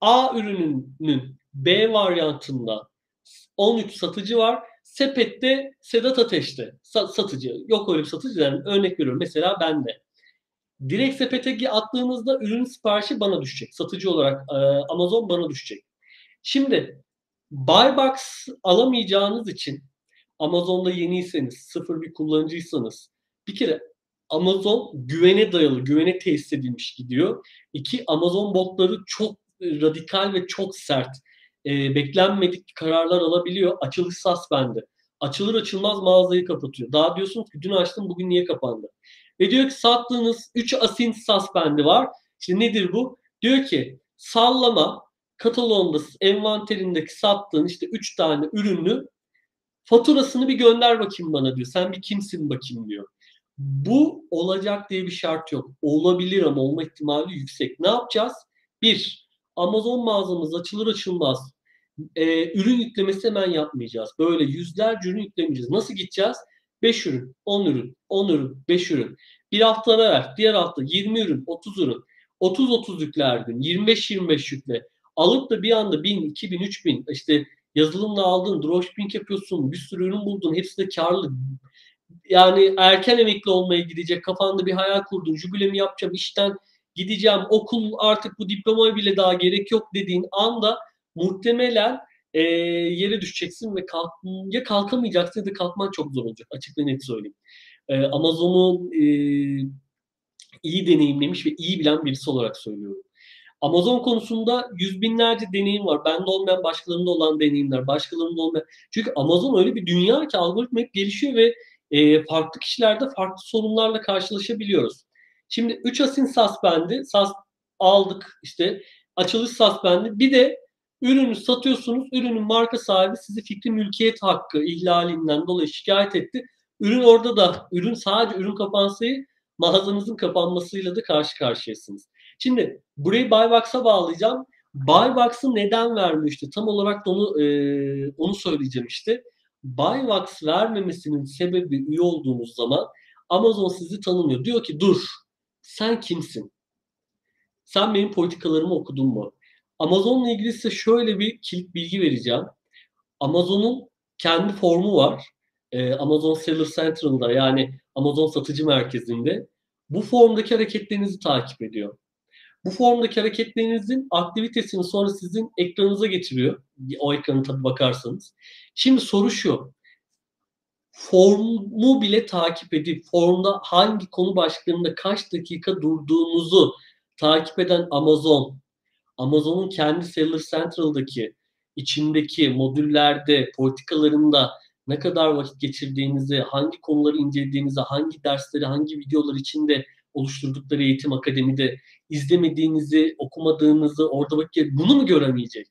A ürününün B varyantında 13 satıcı var. Sepette Sedat Ateş'te satıcı. Yok öyle bir satıcı. Yani örnek veriyorum. Mesela ben de. Direkt sepete attığınızda ürün siparişi bana düşecek. Satıcı olarak Amazon bana düşecek. Şimdi Buybox alamayacağınız için Amazon'da yeniyseniz, sıfır bir kullanıcıysanız bir kere Amazon güvene dayalı, güvene tesis edilmiş gidiyor. İki, Amazon botları çok radikal ve çok sert. E, beklenmedik kararlar alabiliyor. Açılış sas. Açılır açılmaz mağazayı kapatıyor. Daha diyorsunuz ki dün açtım bugün niye kapandı? Ve diyor ki sattığınız 3 asin suspendi var. İşte nedir bu? Diyor ki sallama kataloğunda envanterindeki sattığın işte 3 tane ürünü faturasını bir gönder bakayım bana diyor. Sen bir kimsin bakayım diyor. Bu olacak diye bir şart yok. Olabilir ama olma ihtimali yüksek. Ne yapacağız? Bir, Amazon mağazamız açılır açılmaz e, ürün yüklemesi hemen yapmayacağız. Böyle yüzlerce ürün yüklemeyeceğiz. Nasıl gideceğiz? 5 ürün, 10 ürün, 10 ürün, 5 ürün. Bir hafta ver, diğer hafta 20 ürün, 30 ürün. 30-30 yükle her gün, 25-25 yükle. Alıp da bir anda 1000, 2000, 3000 işte yazılımla aldın, dropshipping yapıyorsun, bir sürü ürün buldun, hepsi de karlı. Yani erken emekli olmaya gidecek, kafanda bir hayal kurdun, jübilemi yapacağım, işten gideceğim, okul artık bu diplomaya bile daha gerek yok dediğin anda muhtemelen e, yere düşeceksin ve kalk, ya kalkamayacaksın ya da kalkman çok zor olacak. Açık ve net söyleyeyim. E, Amazon'u e, iyi deneyimlemiş ve iyi bilen birisi olarak söylüyorum. Amazon konusunda yüz binlerce deneyim var. Bende olmayan başkalarında olan deneyimler, başkalarında olmayan. Çünkü Amazon öyle bir dünya ki algoritma hep gelişiyor ve e, farklı kişilerde farklı sorunlarla karşılaşabiliyoruz. Şimdi 3 asin SAS aldık işte açılış suspendi. Bir de ürünü satıyorsunuz, ürünün marka sahibi sizi fikri mülkiyet hakkı ihlalinden dolayı şikayet etti. Ürün orada da, ürün sadece ürün kapansayı mağazanızın kapanmasıyla da karşı karşıyasınız. Şimdi burayı Buybox'a bağlayacağım. Buybox'ı neden vermiyor işte tam olarak da onu, e, onu söyleyeceğim işte. Buybox vermemesinin sebebi üye olduğunuz zaman Amazon sizi tanımıyor. Diyor ki dur sen kimsin? Sen benim politikalarımı okudun mu? Amazon'la ilgili size şöyle bir kilit bilgi vereceğim. Amazon'un kendi formu var. Ee, Amazon Seller Central'da yani Amazon satıcı merkezinde bu formdaki hareketlerinizi takip ediyor. Bu formdaki hareketlerinizin aktivitesini sonra sizin ekranınıza getiriyor. O ekranı tabii bakarsanız. Şimdi soru şu. Formu bile takip edip formda hangi konu başlığında kaç dakika durduğunuzu takip eden Amazon, Amazon'un kendi Seller Central'daki içindeki modüllerde, politikalarında ne kadar vakit geçirdiğinizi, hangi konuları incelediğinizi, hangi dersleri, hangi videolar içinde oluşturdukları eğitim akademide izlemediğinizi, okumadığınızı, orada vakit bunu mu göremeyecek?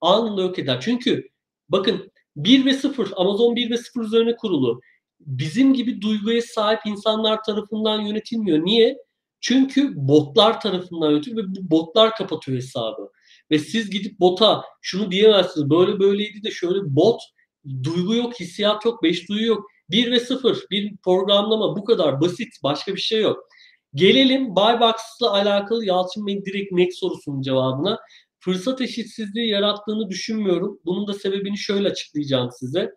Anında yok eder. Çünkü bakın 1 ve 0, Amazon 1 ve 0 üzerine kurulu. Bizim gibi duyguya sahip insanlar tarafından yönetilmiyor. Niye? Çünkü botlar tarafından yönetiliyor ve bu botlar kapatıyor hesabı. Ve siz gidip bota şunu diyemezsiniz. Böyle böyleydi de şöyle bot duygu yok, hissiyat yok, beş duyu yok. 1 ve 0 bir programlama bu kadar basit başka bir şey yok. Gelelim Buybox'la alakalı Yalçın Bey'in direkt net sorusunun cevabına. Fırsat eşitsizliği yarattığını düşünmüyorum. Bunun da sebebini şöyle açıklayacağım size.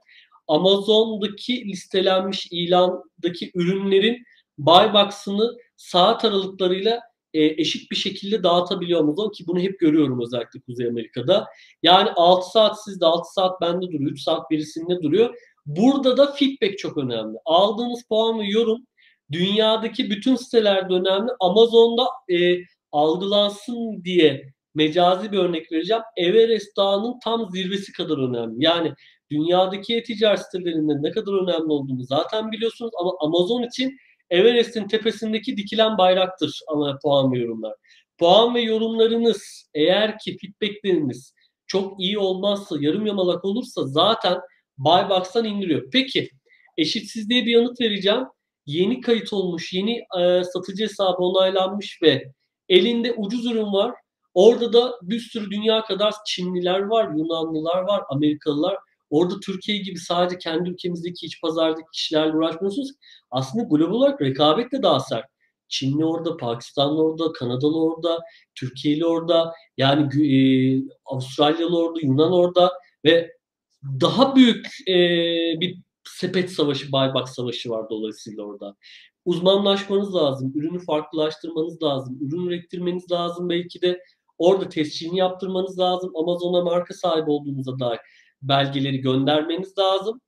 Amazon'daki listelenmiş ilandaki ürünlerin Buybox'ını saat aralıklarıyla e, eşit bir şekilde dağıtabiliyor Amazon ki bunu hep görüyorum özellikle Kuzey Amerika'da. Yani 6 saat sizde 6 saat bende duruyor, 3 saat birisinde duruyor. Burada da feedback çok önemli. Aldığınız puan ve yorum dünyadaki bütün sitelerde önemli. Amazon'da e, algılansın diye mecazi bir örnek vereceğim. Everest Dağı'nın tam zirvesi kadar önemli. Yani dünyadaki e-ticaret sitelerinde ne kadar önemli olduğunu zaten biliyorsunuz ama Amazon için Everest'in tepesindeki dikilen bayraktır ana puan ve yorumlar. Puan ve yorumlarınız eğer ki feedbackleriniz çok iyi olmazsa, yarım yamalak olursa zaten Buybox'tan indiriyor. Peki eşitsizliğe bir yanıt vereceğim. Yeni kayıt olmuş, yeni e, satıcı hesabı onaylanmış ve elinde ucuz ürün var. Orada da bir sürü dünya kadar Çinliler var, Yunanlılar var, Amerikalılar. Orada Türkiye gibi sadece kendi ülkemizdeki iç pazardaki kişilerle uğraşmıyorsunuz. Aslında global olarak rekabet de daha sert. Çinli orada, Pakistanlı orada, Kanadalı orada, Türkiye'li orada, yani e, Avustralyalı orada, Yunan orada ve daha büyük e, bir sepet savaşı, buyback savaşı var dolayısıyla orada. Uzmanlaşmanız lazım, ürünü farklılaştırmanız lazım, ürün ürettirmeniz lazım belki de orada tescilini yaptırmanız lazım. Amazon'a marka sahibi olduğunuza dair belgeleri göndermeniz lazım.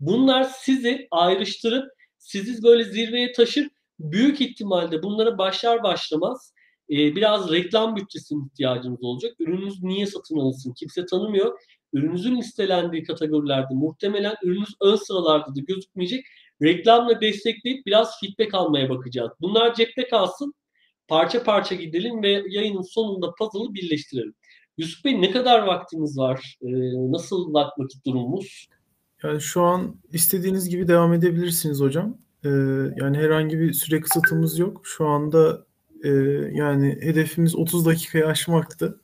Bunlar sizi ayrıştırıp sizi böyle zirveye taşır. Büyük ihtimalle bunlara başlar başlamaz biraz reklam bütçesine ihtiyacınız olacak. Ürününüz niye satın alınsın? Kimse tanımıyor. Ürününüzün listelendiği kategorilerde muhtemelen ürününüz ön sıralarda da gözükmeyecek. Reklamla destekleyip biraz feedback almaya bakacağız. Bunlar cepte kalsın. Parça parça gidelim ve yayının sonunda puzzle'ı birleştirelim. Yusuf Bey ne kadar vaktiniz var? Ee, nasıl vakit durumumuz? Yani şu an istediğiniz gibi devam edebilirsiniz hocam. Ee, yani herhangi bir süre kısıtımız yok. Şu anda e, yani hedefimiz 30 dakikayı aşmaktı.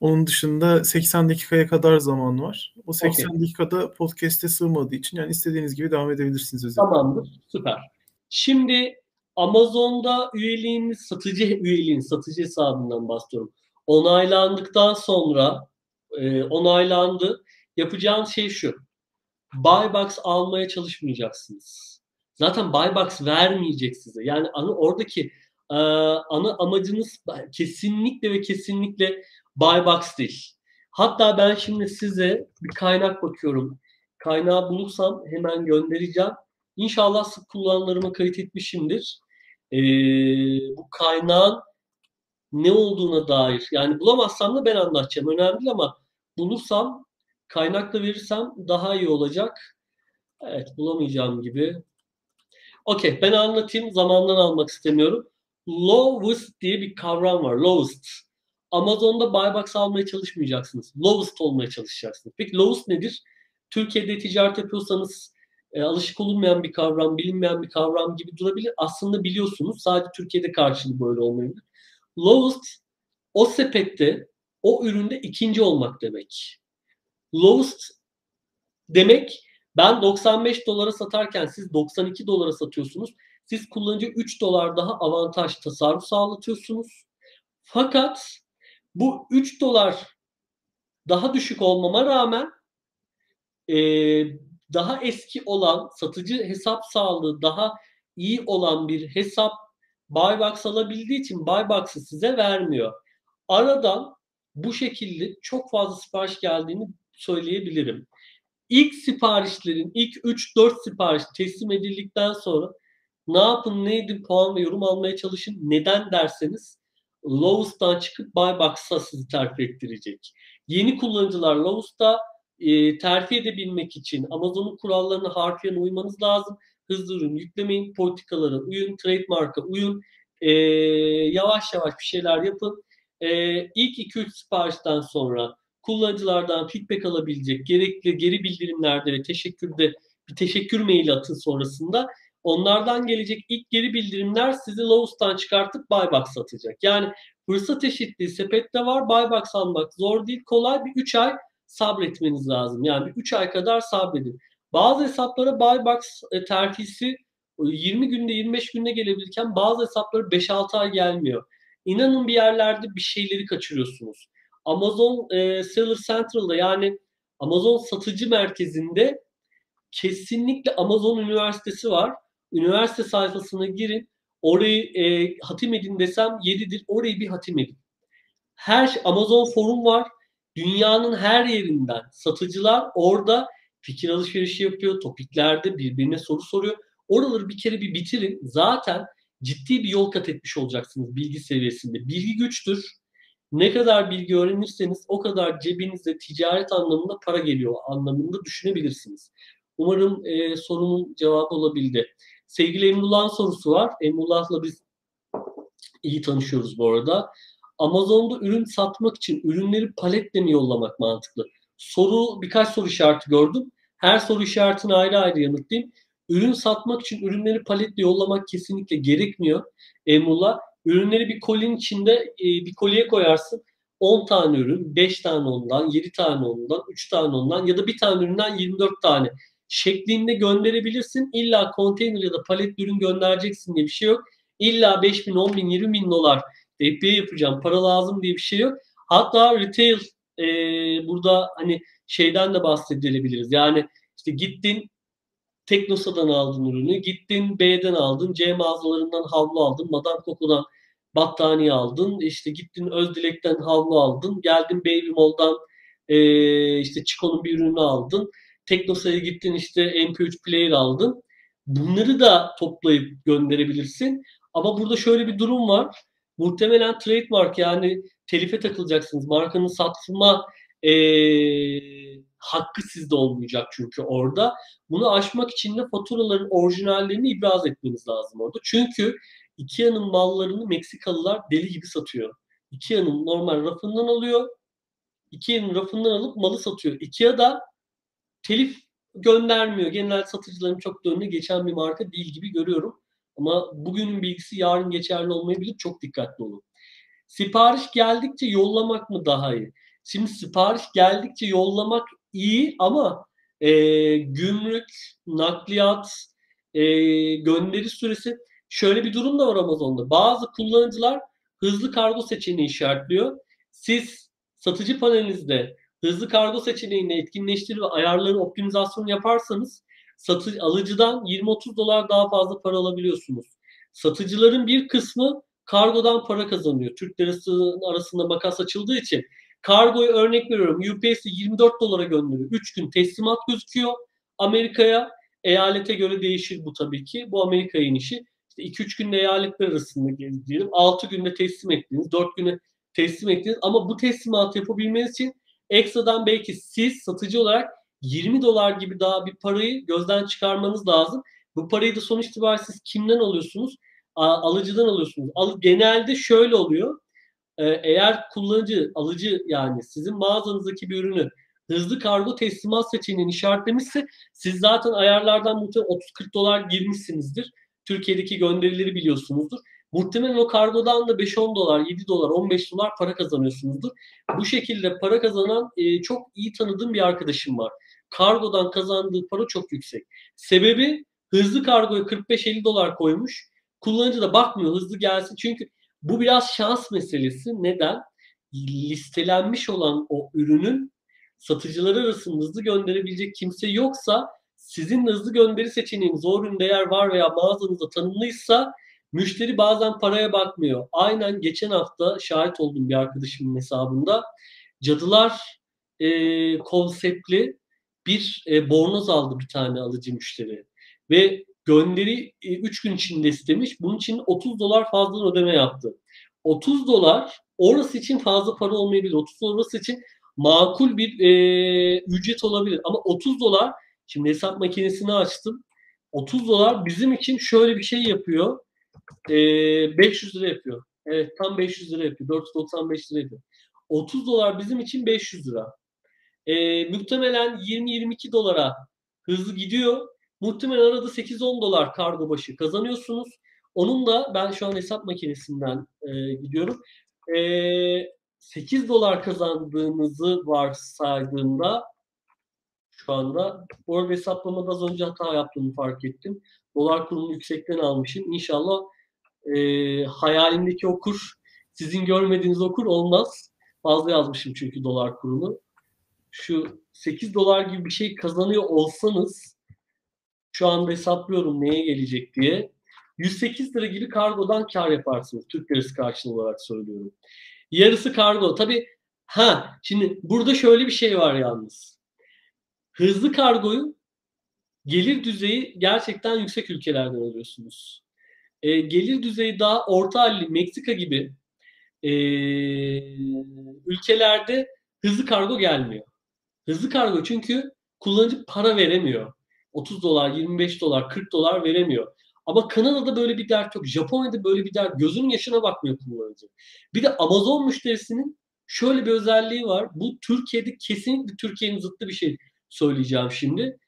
Onun dışında 80 dakikaya kadar zaman var. O 80 okay. dakikada podcast'e sığmadığı için yani istediğiniz gibi devam edebilirsiniz. Özellikle. Tamamdır. Süper. Şimdi Amazon'da üyeliğiniz, satıcı üyeliğiniz, satıcı hesabından bahsediyorum. Onaylandıktan sonra e, onaylandı. Yapacağınız şey şu. Buybox almaya çalışmayacaksınız. Zaten buybox vermeyecek size. Yani ana, oradaki e, ana amacınız kesinlikle ve kesinlikle buybox değil. Hatta ben şimdi size bir kaynak bakıyorum. Kaynağı bulursam hemen göndereceğim. İnşallah sık kullanımlarımı kayıt etmişimdir. Ee, bu kaynağın ne olduğuna dair yani bulamazsam da ben anlatacağım. Önemli değil ama bulursam kaynakla verirsem daha iyi olacak. Evet bulamayacağım gibi. Okey ben anlatayım. Zamandan almak istemiyorum. Lowest diye bir kavram var. Lowest. Amazon'da buybox almaya çalışmayacaksınız. Lowest olmaya çalışacaksınız. Peki lowest nedir? Türkiye'de ticaret yapıyorsanız e, alışık olunmayan bir kavram, bilinmeyen bir kavram gibi durabilir. Aslında biliyorsunuz. Sadece Türkiye'de karşılığı böyle olmayabilir. Lowest o sepette, o üründe ikinci olmak demek. Lowest demek ben 95 dolara satarken siz 92 dolara satıyorsunuz. Siz kullanıcı 3 dolar daha avantaj tasarruf sağlatıyorsunuz. Fakat bu 3 dolar daha düşük olmama rağmen e, daha eski olan satıcı hesap sağlığı daha iyi olan bir hesap Buybox alabildiği için Buybox'ı size vermiyor. Aradan bu şekilde çok fazla sipariş geldiğini söyleyebilirim. İlk siparişlerin ilk 3-4 sipariş teslim edildikten sonra ne yapın ne edin puan ve yorum almaya çalışın. Neden derseniz Lowes'tan çıkıp Buybox'a sizi terfi ettirecek. Yeni kullanıcılar Lowes'ta e, terfi edebilmek için Amazon'un kurallarına harfiyen uymanız lazım. Hızlı ürün yüklemeyin, politikalara uyun, trademark'a uyun, e, yavaş yavaş bir şeyler yapın. E, ilk 2-3 siparişten sonra kullanıcılardan feedback alabilecek gerekli geri bildirimlerde ve teşekkürde bir teşekkür maili atın sonrasında onlardan gelecek ilk geri bildirimler sizi Lowes'tan çıkartıp Buybox satacak. Yani fırsat eşitliği sepette var. Buybox almak zor değil, kolay. Bir 3 ay sabretmeniz lazım. Yani bir 3 ay kadar sabredin. Bazı hesaplara Buybox e, terfisi 20 günde 25 günde gelebilirken bazı hesaplara 5-6 ay gelmiyor. İnanın bir yerlerde bir şeyleri kaçırıyorsunuz. Amazon e, Seller Central'da yani Amazon satıcı merkezinde kesinlikle Amazon Üniversitesi var. Üniversite sayfasına girin. Orayı e, hatim edin desem 7'dir. Orayı bir hatim edin. Her şey, Amazon forum var. Dünyanın her yerinden satıcılar orada fikir alışverişi yapıyor. Topiklerde birbirine soru soruyor. Oraları bir kere bir bitirin. Zaten ciddi bir yol kat etmiş olacaksınız bilgi seviyesinde. Bilgi güçtür. Ne kadar bilgi öğrenirseniz o kadar cebinize ticaret anlamında para geliyor anlamında düşünebilirsiniz. Umarım e, sorunun cevabı olabildi. Sevgili Emrullah'ın sorusu var. Emrullah'la biz iyi tanışıyoruz bu arada. Amazon'da ürün satmak için ürünleri paletle mi yollamak mantıklı? Soru birkaç soru işareti gördüm. Her soru işaretini ayrı ayrı yanıtlayayım. Ürün satmak için ürünleri paletle yollamak kesinlikle gerekmiyor. Emrullah ürünleri bir kolinin içinde e, bir kolye koyarsın. 10 tane ürün, 5 tane ondan, 7 tane ondan, 3 tane ondan ya da bir tane üründen 24 tane şeklinde gönderebilirsin. İlla konteyner ya da palet ürün göndereceksin diye bir şey yok. İlla 5 bin, 10 bin, 20 bin dolar FBA yapacağım, para lazım diye bir şey yok. Hatta retail e, burada hani şeyden de bahsedebiliriz. Yani işte gittin Teknosa'dan aldın ürünü, gittin B'den aldın, C mağazalarından havlu aldın, Madame Coco'dan battaniye aldın, işte gittin Özdilek'ten havlu aldın, geldin Baby Mall'dan e, işte Chico'nun bir ürünü aldın, Teknosa'ya gittin işte MP3 player aldın. Bunları da toplayıp gönderebilirsin. Ama burada şöyle bir durum var. Muhtemelen trademark yani telife takılacaksınız. Markanın satılma e, hakkı sizde olmayacak çünkü orada. Bunu aşmak için de faturaların orijinallerini ibraz etmeniz lazım orada. Çünkü Ikea'nın mallarını Meksikalılar deli gibi satıyor. Ikea'nın normal rafından alıyor. Ikea'nın rafından alıp malı satıyor. Ikea da telif göndermiyor. Genel satıcıların çok da önüne geçen bir marka değil gibi görüyorum. Ama bugünün bilgisi yarın geçerli olmayabilir. Çok dikkatli olun. Sipariş geldikçe yollamak mı daha iyi? Şimdi sipariş geldikçe yollamak iyi ama e, gümrük, nakliyat, e, gönderi süresi şöyle bir durum da var Amazon'da. Bazı kullanıcılar hızlı kargo seçeneği işaretliyor. Siz satıcı panelinizde hızlı kargo seçeneğini etkinleştirir ve ayarları optimizasyon yaparsanız satı, alıcıdan 20-30 dolar daha fazla para alabiliyorsunuz. Satıcıların bir kısmı kargodan para kazanıyor. Türk lirasının arasında makas açıldığı için Kargoyu örnek veriyorum. UPS 24 dolara gönderiyor. 3 gün teslimat gözüküyor. Amerika'ya eyalete göre değişir bu tabii ki. Bu Amerika'nın işi. İşte 2-3 günde eyaletler arasında diyelim. 6 günde teslim ettiniz. 4 güne teslim ettiniz. Ama bu teslimatı yapabilmeniz için ekstradan belki siz satıcı olarak 20 dolar gibi daha bir parayı gözden çıkarmanız lazım. Bu parayı da sonuç itibariyle siz kimden alıyorsunuz? Alıcıdan alıyorsunuz. Genelde şöyle oluyor. Ee, eğer kullanıcı, alıcı yani sizin mağazanızdaki bir ürünü hızlı kargo teslimat seçeneğini işaretlemişse siz zaten ayarlardan muhtemelen 30-40 dolar girmişsinizdir. Türkiye'deki gönderileri biliyorsunuzdur. Muhtemelen o kargodan da 5-10 dolar, 7 dolar, 15 dolar para kazanıyorsunuzdur. Bu şekilde para kazanan e, çok iyi tanıdığım bir arkadaşım var. Kargodan kazandığı para çok yüksek. Sebebi hızlı kargoya 45-50 dolar koymuş. Kullanıcı da bakmıyor hızlı gelsin. Çünkü bu biraz şans meselesi. Neden? Listelenmiş olan o ürünün satıcılar arasında hızlı gönderebilecek kimse yoksa sizin hızlı gönderi seçeneğiniz o ürün değer var veya mağazanızda tanımlıysa müşteri bazen paraya bakmıyor. Aynen geçen hafta şahit oldum bir arkadaşımın hesabında. Cadılar e, konseptli bir e, bornoz aldı bir tane alıcı müşteri. Ve gönderi 3 e, gün içinde istemiş. Bunun için 30 dolar fazla ödeme yaptı. 30 dolar orası için fazla para olmayabilir. 30 dolar orası için makul bir e, ücret olabilir. Ama 30 dolar şimdi hesap makinesini açtım. 30 dolar bizim için şöyle bir şey yapıyor. E, 500 lira yapıyor. Evet tam 500 lira yapıyor. 495 lira yapıyor. 30 dolar bizim için 500 lira. E, muhtemelen 20-22 dolara hızlı gidiyor. Muhtemelen arada 8-10 dolar kargo başı kazanıyorsunuz. Onun da ben şu an hesap makinesinden e, gidiyorum. E, 8 dolar kazandığınızı varsaydığında şu anda bu arada hesaplamada az önce hata yaptığımı fark ettim. Dolar kurunu yüksekten almışım. İnşallah e, hayalimdeki okur sizin görmediğiniz okur olmaz. Fazla yazmışım çünkü dolar kurunu. Şu 8 dolar gibi bir şey kazanıyor olsanız şu anda hesaplıyorum neye gelecek diye. 108 lira gibi kargodan kar yaparsınız. Türk lirası karşılığı olarak söylüyorum. Yarısı kargo. Tabi ha şimdi burada şöyle bir şey var yalnız. Hızlı kargoyu gelir düzeyi gerçekten yüksek ülkelerden alıyorsunuz. E, gelir düzeyi daha orta halli Meksika gibi e, ülkelerde hızlı kargo gelmiyor. Hızlı kargo çünkü kullanıcı para veremiyor. 30 dolar, 25 dolar, 40 dolar veremiyor. Ama Kanada'da böyle bir dert yok. Japonya'da böyle bir dert. Gözünün yaşına bakmıyor kullanıcı. Bir de Amazon müşterisinin şöyle bir özelliği var. Bu Türkiye'de kesinlikle Türkiye'nin zıttı bir şey söyleyeceğim şimdi.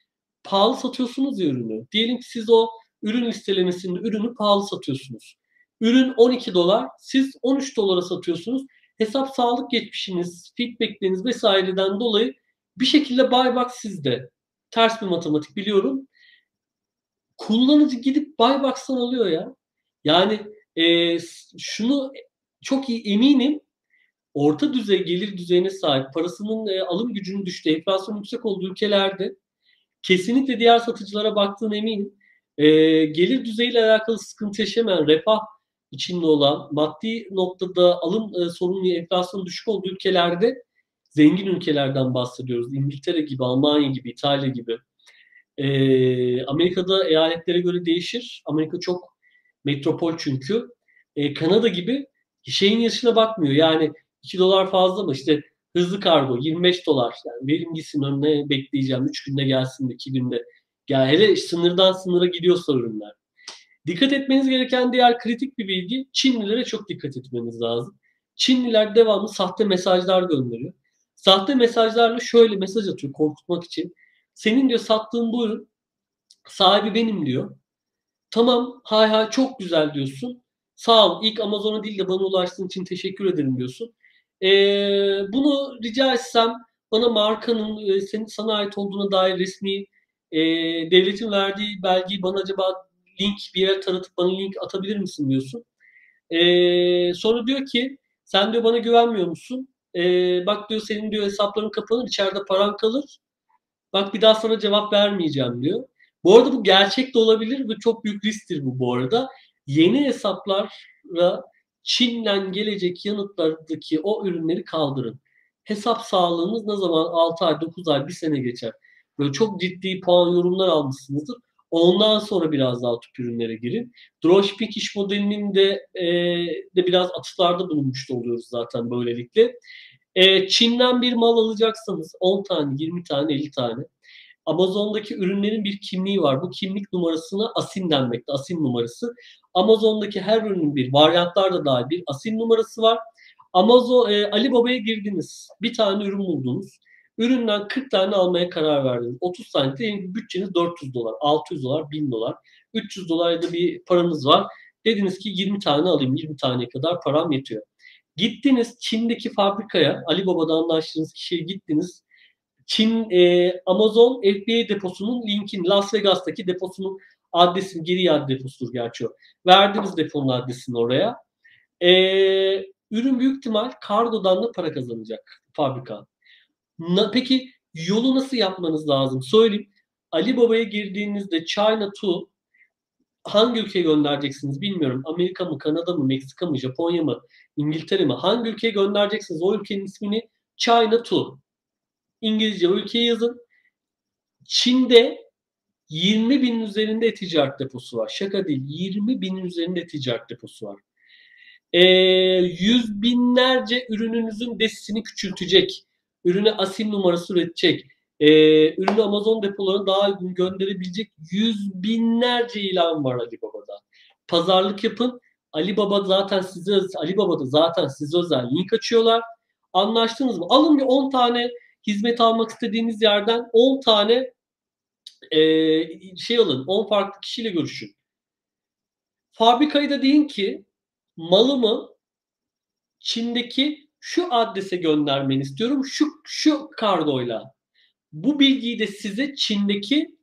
Pahalı satıyorsunuz ya ürünü. Diyelim ki siz o ürün listelemesinde ürünü pahalı satıyorsunuz. Ürün 12 dolar, siz 13 dolara satıyorsunuz. Hesap sağlık geçmişiniz, feedbackleriniz vesaireden dolayı bir şekilde buyback sizde. Ters bir matematik biliyorum kullanıcı gidip Buybox'tan alıyor ya. Yani e, şunu çok iyi eminim orta düzey gelir düzeyine sahip parasının e, alım gücünün düştüğü, enflasyon yüksek olduğu ülkelerde kesinlikle diğer satıcılara baktığına eminim. E, gelir düzeyiyle alakalı sıkıntı yaşamayan, refah içinde olan, maddi noktada alım e, sorunu, enflasyon düşük olduğu ülkelerde zengin ülkelerden bahsediyoruz. İngiltere gibi, Almanya gibi, İtalya gibi. E, Amerika'da eyaletlere göre değişir. Amerika çok metropol çünkü. E, Kanada gibi şeyin yaşına bakmıyor. Yani 2 dolar fazla mı? İşte hızlı kargo 25 dolar. Yani verim gitsin önüne bekleyeceğim. 3 günde gelsin 2 günde. Ya hele sınırdan sınıra gidiyorsa ürünler. Dikkat etmeniz gereken diğer kritik bir bilgi Çinlilere çok dikkat etmeniz lazım. Çinliler devamlı sahte mesajlar gönderiyor. Sahte mesajlarla şöyle mesaj atıyor korkutmak için. Senin diyor sattığın bu ürün sahibi benim diyor. Tamam hay hay çok güzel diyorsun. Sağ ol ilk Amazon'a değil de bana ulaştığın için teşekkür ederim diyorsun. Ee, bunu rica etsem bana markanın e, senin sana ait olduğuna dair resmi e, devletin verdiği belgeyi bana acaba link bir yere tanıtıp bana link atabilir misin diyorsun. E, sonra diyor ki sen diyor bana güvenmiyor musun? E, bak diyor senin diyor hesapların kapanır içeride paran kalır. Bak bir daha sana cevap vermeyeceğim diyor. Bu arada bu gerçek de olabilir ve çok büyük risktir bu bu arada. Yeni hesaplara Çin'den gelecek yanıtlardaki o ürünleri kaldırın. Hesap sağlığınız ne zaman 6 ay, 9 ay, 1 sene geçer. Böyle çok ciddi puan yorumlar almışsınızdır. Ondan sonra biraz daha tüp ürünlere girin. Dropshipping iş modelinin de, e, de biraz atıflarda bulunmuş da oluyoruz zaten böylelikle. E, Çin'den bir mal alacaksanız 10 tane, 20 tane, 50 tane. Amazon'daki ürünlerin bir kimliği var. Bu kimlik numarasına ASIN denmekte. ASIN numarası. Amazon'daki her ürünün bir varyantlar da dahil bir ASIN numarası var. Amazon e, Alibaba'ya girdiniz. Bir tane ürün buldunuz. Üründen 40 tane almaya karar verdiniz. 30 tane diyelim bütçeniz 400 dolar, 600 dolar, 1000 dolar, 300 dolar da bir paranız var. Dediniz ki 20 tane alayım. 20 taneye kadar param yetiyor. Gittiniz Çin'deki fabrikaya, Alibaba'da anlaştığınız kişiye gittiniz. Çin e, Amazon FBA deposunun linkini, Las Vegas'taki deposunun adresini, geri iade deposudur gerçi o. Verdiniz deponun adresini oraya. E, ürün büyük ihtimal kargodan da para kazanacak fabrika. Na, peki yolu nasıl yapmanız lazım? Söyleyeyim. Ali Baba'ya girdiğinizde China to hangi ülkeye göndereceksiniz bilmiyorum. Amerika mı, Kanada mı, Meksika mı, Japonya mı, İngiltere mi? Hangi ülkeye göndereceksiniz? O ülkenin ismini China to. İngilizce o ülkeyi yazın. Çin'de 20 bin üzerinde ticaret deposu var. Şaka değil. 20 bin üzerinde ticaret deposu var. Ee, yüz binlerce ürününüzün desisini küçültecek. Ürüne asim numarası üretecek. Ee, ürünü Amazon depolarına daha uygun gönderebilecek yüz binlerce ilan var Ali Baba'da. Pazarlık yapın. Ali Baba zaten size Ali Baba'da zaten size özel link açıyorlar. Anlaştınız mı? Alın bir 10 tane hizmet almak istediğiniz yerden 10 tane e, şey alın. 10 farklı kişiyle görüşün. Fabrikayı da deyin ki malımı Çin'deki şu adrese göndermeni istiyorum. Şu şu kargoyla. Bu bilgiyi de size Çin'deki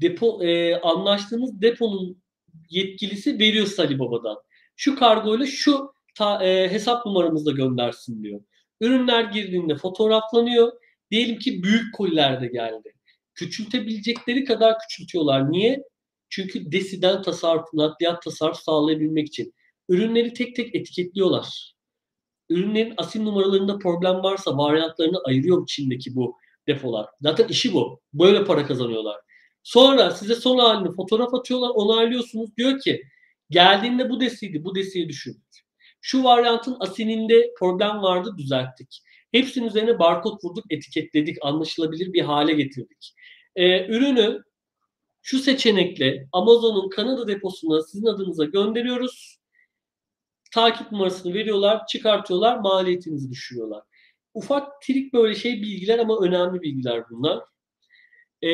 depo e, anlaştığınız deponun yetkilisi veriyor Ali Baba'dan. Şu kargoyla şu ta, e, hesap numaramızla göndersin diyor. Ürünler girdiğinde fotoğraflanıyor. Diyelim ki büyük koliler de geldi. Küçültebilecekleri kadar küçültüyorlar. Niye? Çünkü desiden tasarruf, nakliyat tasarruf sağlayabilmek için. Ürünleri tek tek etiketliyorlar. Ürünlerin asil numaralarında problem varsa varyantlarını ayırıyor Çin'deki bu depolar. Zaten işi bu. Böyle para kazanıyorlar. Sonra size son halini fotoğraf atıyorlar, onaylıyorsunuz. Diyor ki geldiğinde bu desiydi, bu desiye düşün. Şu varyantın asininde problem vardı, düzelttik. Hepsinin üzerine barkod vurduk, etiketledik, anlaşılabilir bir hale getirdik. Ee, ürünü şu seçenekle Amazon'un Kanada deposuna sizin adınıza gönderiyoruz. Takip numarasını veriyorlar, çıkartıyorlar, maliyetinizi düşürüyorlar. Ufak trik böyle şey bilgiler ama önemli bilgiler bunlar. Ee,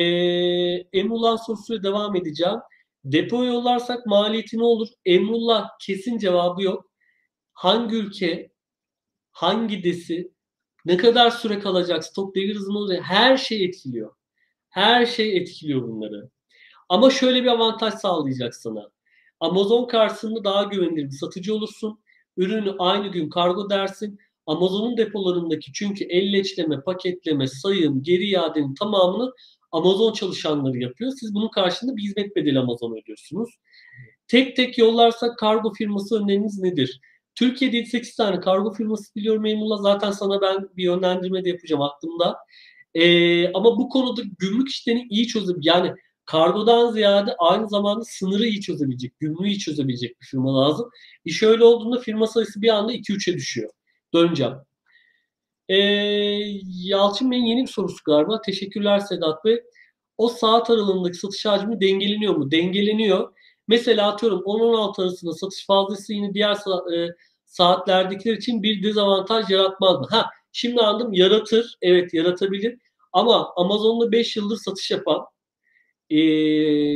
Emrullah sorusuyla devam edeceğim. Depo yollarsak maliyeti ne olur? Emrullah kesin cevabı yok. Hangi ülke, hangi desi, ne kadar süre kalacak, stok devir hızı olacak her şey etkiliyor. Her şey etkiliyor bunları. Ama şöyle bir avantaj sağlayacak sana. Amazon karşısında daha güvenilir bir satıcı olursun. Ürünü aynı gün kargo dersin. Amazon'un depolarındaki çünkü elleçleme, paketleme, sayım, geri iadenin tamamını Amazon çalışanları yapıyor. Siz bunun karşılığında bir hizmet bedeli Amazon ödüyorsunuz. Tek tek yollarsak kargo firması öneriniz nedir? Türkiye'de 7-8 tane kargo firması biliyorum Emrullah. Zaten sana ben bir yönlendirme de yapacağım aklımda. Ee, ama bu konuda gümrük işlerini iyi çözebilecek. Yani kargodan ziyade aynı zamanda sınırı iyi çözebilecek, gümrüğü iyi çözebilecek bir firma lazım. İş öyle olduğunda firma sayısı bir anda 2-3'e düşüyor. Döneceğim. Ee, Yalçın Bey'in yeni bir sorusu galiba. Teşekkürler Sedat Bey. O saat aralığındaki satış hacmi dengeleniyor mu? Dengeleniyor. Mesela atıyorum 10-16 arasında satış fazlası yine diğer e, saatlerdekiler için bir dezavantaj yaratmaz mı? Ha, şimdi anladım yaratır. Evet yaratabilir. Ama Amazon'da 5 yıldır satış yapan e,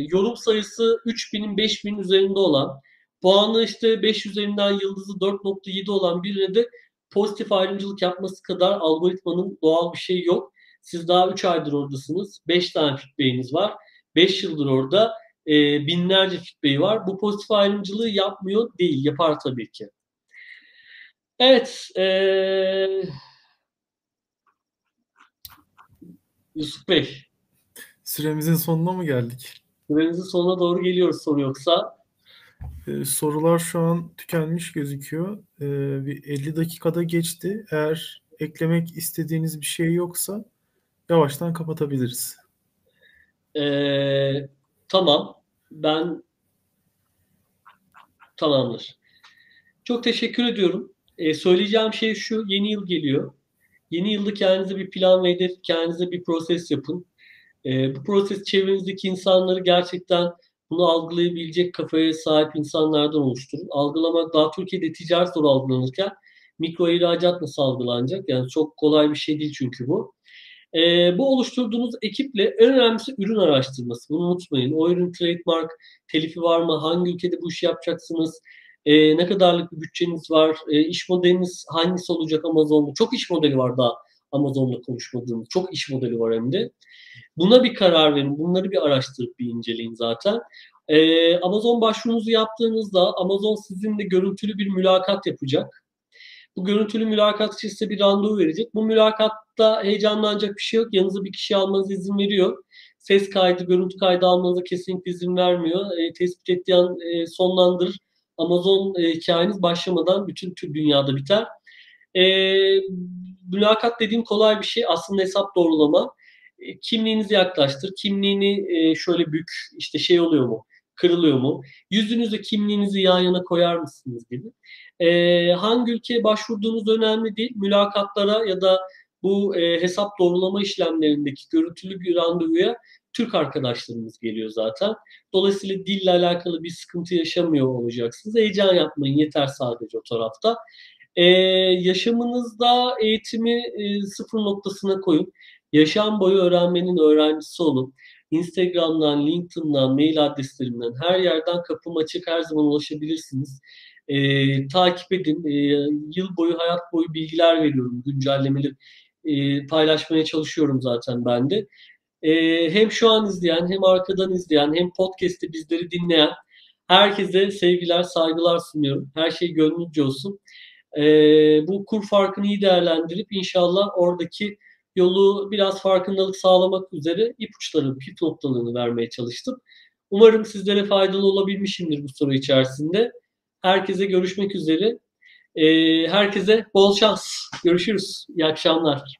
yorum sayısı 3000'in 5000'in üzerinde olan puanı işte 5 üzerinden yıldızı 4.7 olan birine de pozitif ayrımcılık yapması kadar algoritmanın doğal bir şey yok. Siz daha 3 aydır oradasınız. 5 tane feedback'iniz var. 5 yıldır orada e, binlerce feedback'i var. Bu pozitif ayrımcılığı yapmıyor değil. Yapar tabii ki. Evet. E, Yusuf Bey. Süremizin sonuna mı geldik? Süremizin sonuna doğru geliyoruz soru yoksa. Ee, sorular şu an tükenmiş gözüküyor. Ee, bir 50 dakikada geçti. Eğer eklemek istediğiniz bir şey yoksa yavaştan kapatabiliriz. Ee, tamam. Ben tamamdır. Çok teşekkür ediyorum. Ee, söyleyeceğim şey şu. Yeni yıl geliyor. Yeni yılda kendinize bir plan ve hedef, kendinize bir proses yapın. Ee, bu proses çevrenizdeki insanları gerçekten bunu algılayabilecek kafaya sahip insanlardan oluşturun. Algılamak daha Türkiye'de ticaret zor algılanırken mikro ihracat nasıl algılanacak? Yani çok kolay bir şey değil çünkü bu. E, bu oluşturduğunuz ekiple en önemlisi ürün araştırması. Bunu unutmayın. O ürün trademark, telifi var mı? Hangi ülkede bu işi yapacaksınız? E, ne kadarlık bir bütçeniz var? E, iş modeliniz hangisi olacak Amazon'da? Çok iş modeli var daha Amazon'la konuşmadığımız. Çok iş modeli var hem de. Buna bir karar verin. Bunları bir araştırıp bir inceleyin zaten. Ee, Amazon başvurunuzu yaptığınızda Amazon sizinle görüntülü bir mülakat yapacak. Bu görüntülü mülakat için size bir randevu verecek. Bu mülakatta heyecanlanacak bir şey yok. Yanınıza bir kişi almanıza izin veriyor. ses kaydı, görüntü kaydı almanıza kesinlikle izin vermiyor. E, tespit ettiği an e, sonlandırır. Amazon e, hikayeniz başlamadan bütün tüm dünyada biter. E, mülakat dediğim kolay bir şey. Aslında hesap doğrulama. E, kimliğinizi yaklaştır. Kimliğini e, şöyle bük. işte şey oluyor mu? Kırılıyor mu? Yüzünüzü kimliğinizi yan yana koyar mısınız gibi. E, hangi ülkeye başvurduğunuz önemli değil. Mülakatlara ya da bu e, hesap doğrulama işlemlerindeki görüntülü bir randevuya Türk arkadaşlarımız geliyor zaten. Dolayısıyla dille alakalı bir sıkıntı yaşamıyor olacaksınız. Heyecan yapmayın yeter sadece o tarafta. Ee, yaşamınızda eğitimi e, sıfır noktasına koyun. Yaşam boyu öğrenmenin öğrencisi olun. Instagram'dan, LinkedIn'dan, mail adreslerimden her yerden kapım açık her zaman ulaşabilirsiniz. Ee, takip edin. Ee, yıl boyu, hayat boyu bilgiler veriyorum. Güncellemeli e, paylaşmaya çalışıyorum zaten ben de. E, hem şu an izleyen hem arkadan izleyen hem podcast'te bizleri dinleyen herkese sevgiler, saygılar sunuyorum. Her şey gönlünce olsun. E, bu kur farkını iyi değerlendirip inşallah oradaki yolu biraz farkındalık sağlamak üzere ipuçları, pif noktalarını vermeye çalıştım. Umarım sizlere faydalı olabilmişimdir bu soru içerisinde. Herkese görüşmek üzere. Ee, herkese bol şans. Görüşürüz. İyi akşamlar.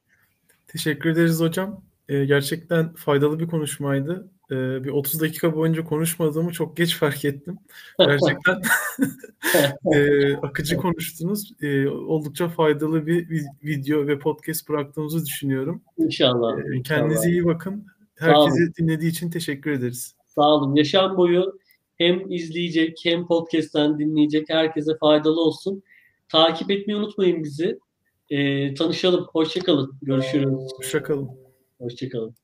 Teşekkür ederiz hocam. Ee, gerçekten faydalı bir konuşmaydı. Ee, bir 30 dakika boyunca konuşmadığımı çok geç fark ettim. Gerçekten akıcı konuştunuz. Oldukça faydalı bir video ve podcast bıraktığımızı düşünüyorum. İnşallah. E, kendinize iyi bakın. Herkese dinlediği için teşekkür ederiz. Sağ olun. Yaşam boyu hem izleyecek hem podcast'ten dinleyecek herkese faydalı olsun. Takip etmeyi unutmayın bizi. E, tanışalım. Hoşçakalın. Görüşürüz. Hoşçakalın. Hoşçakalın.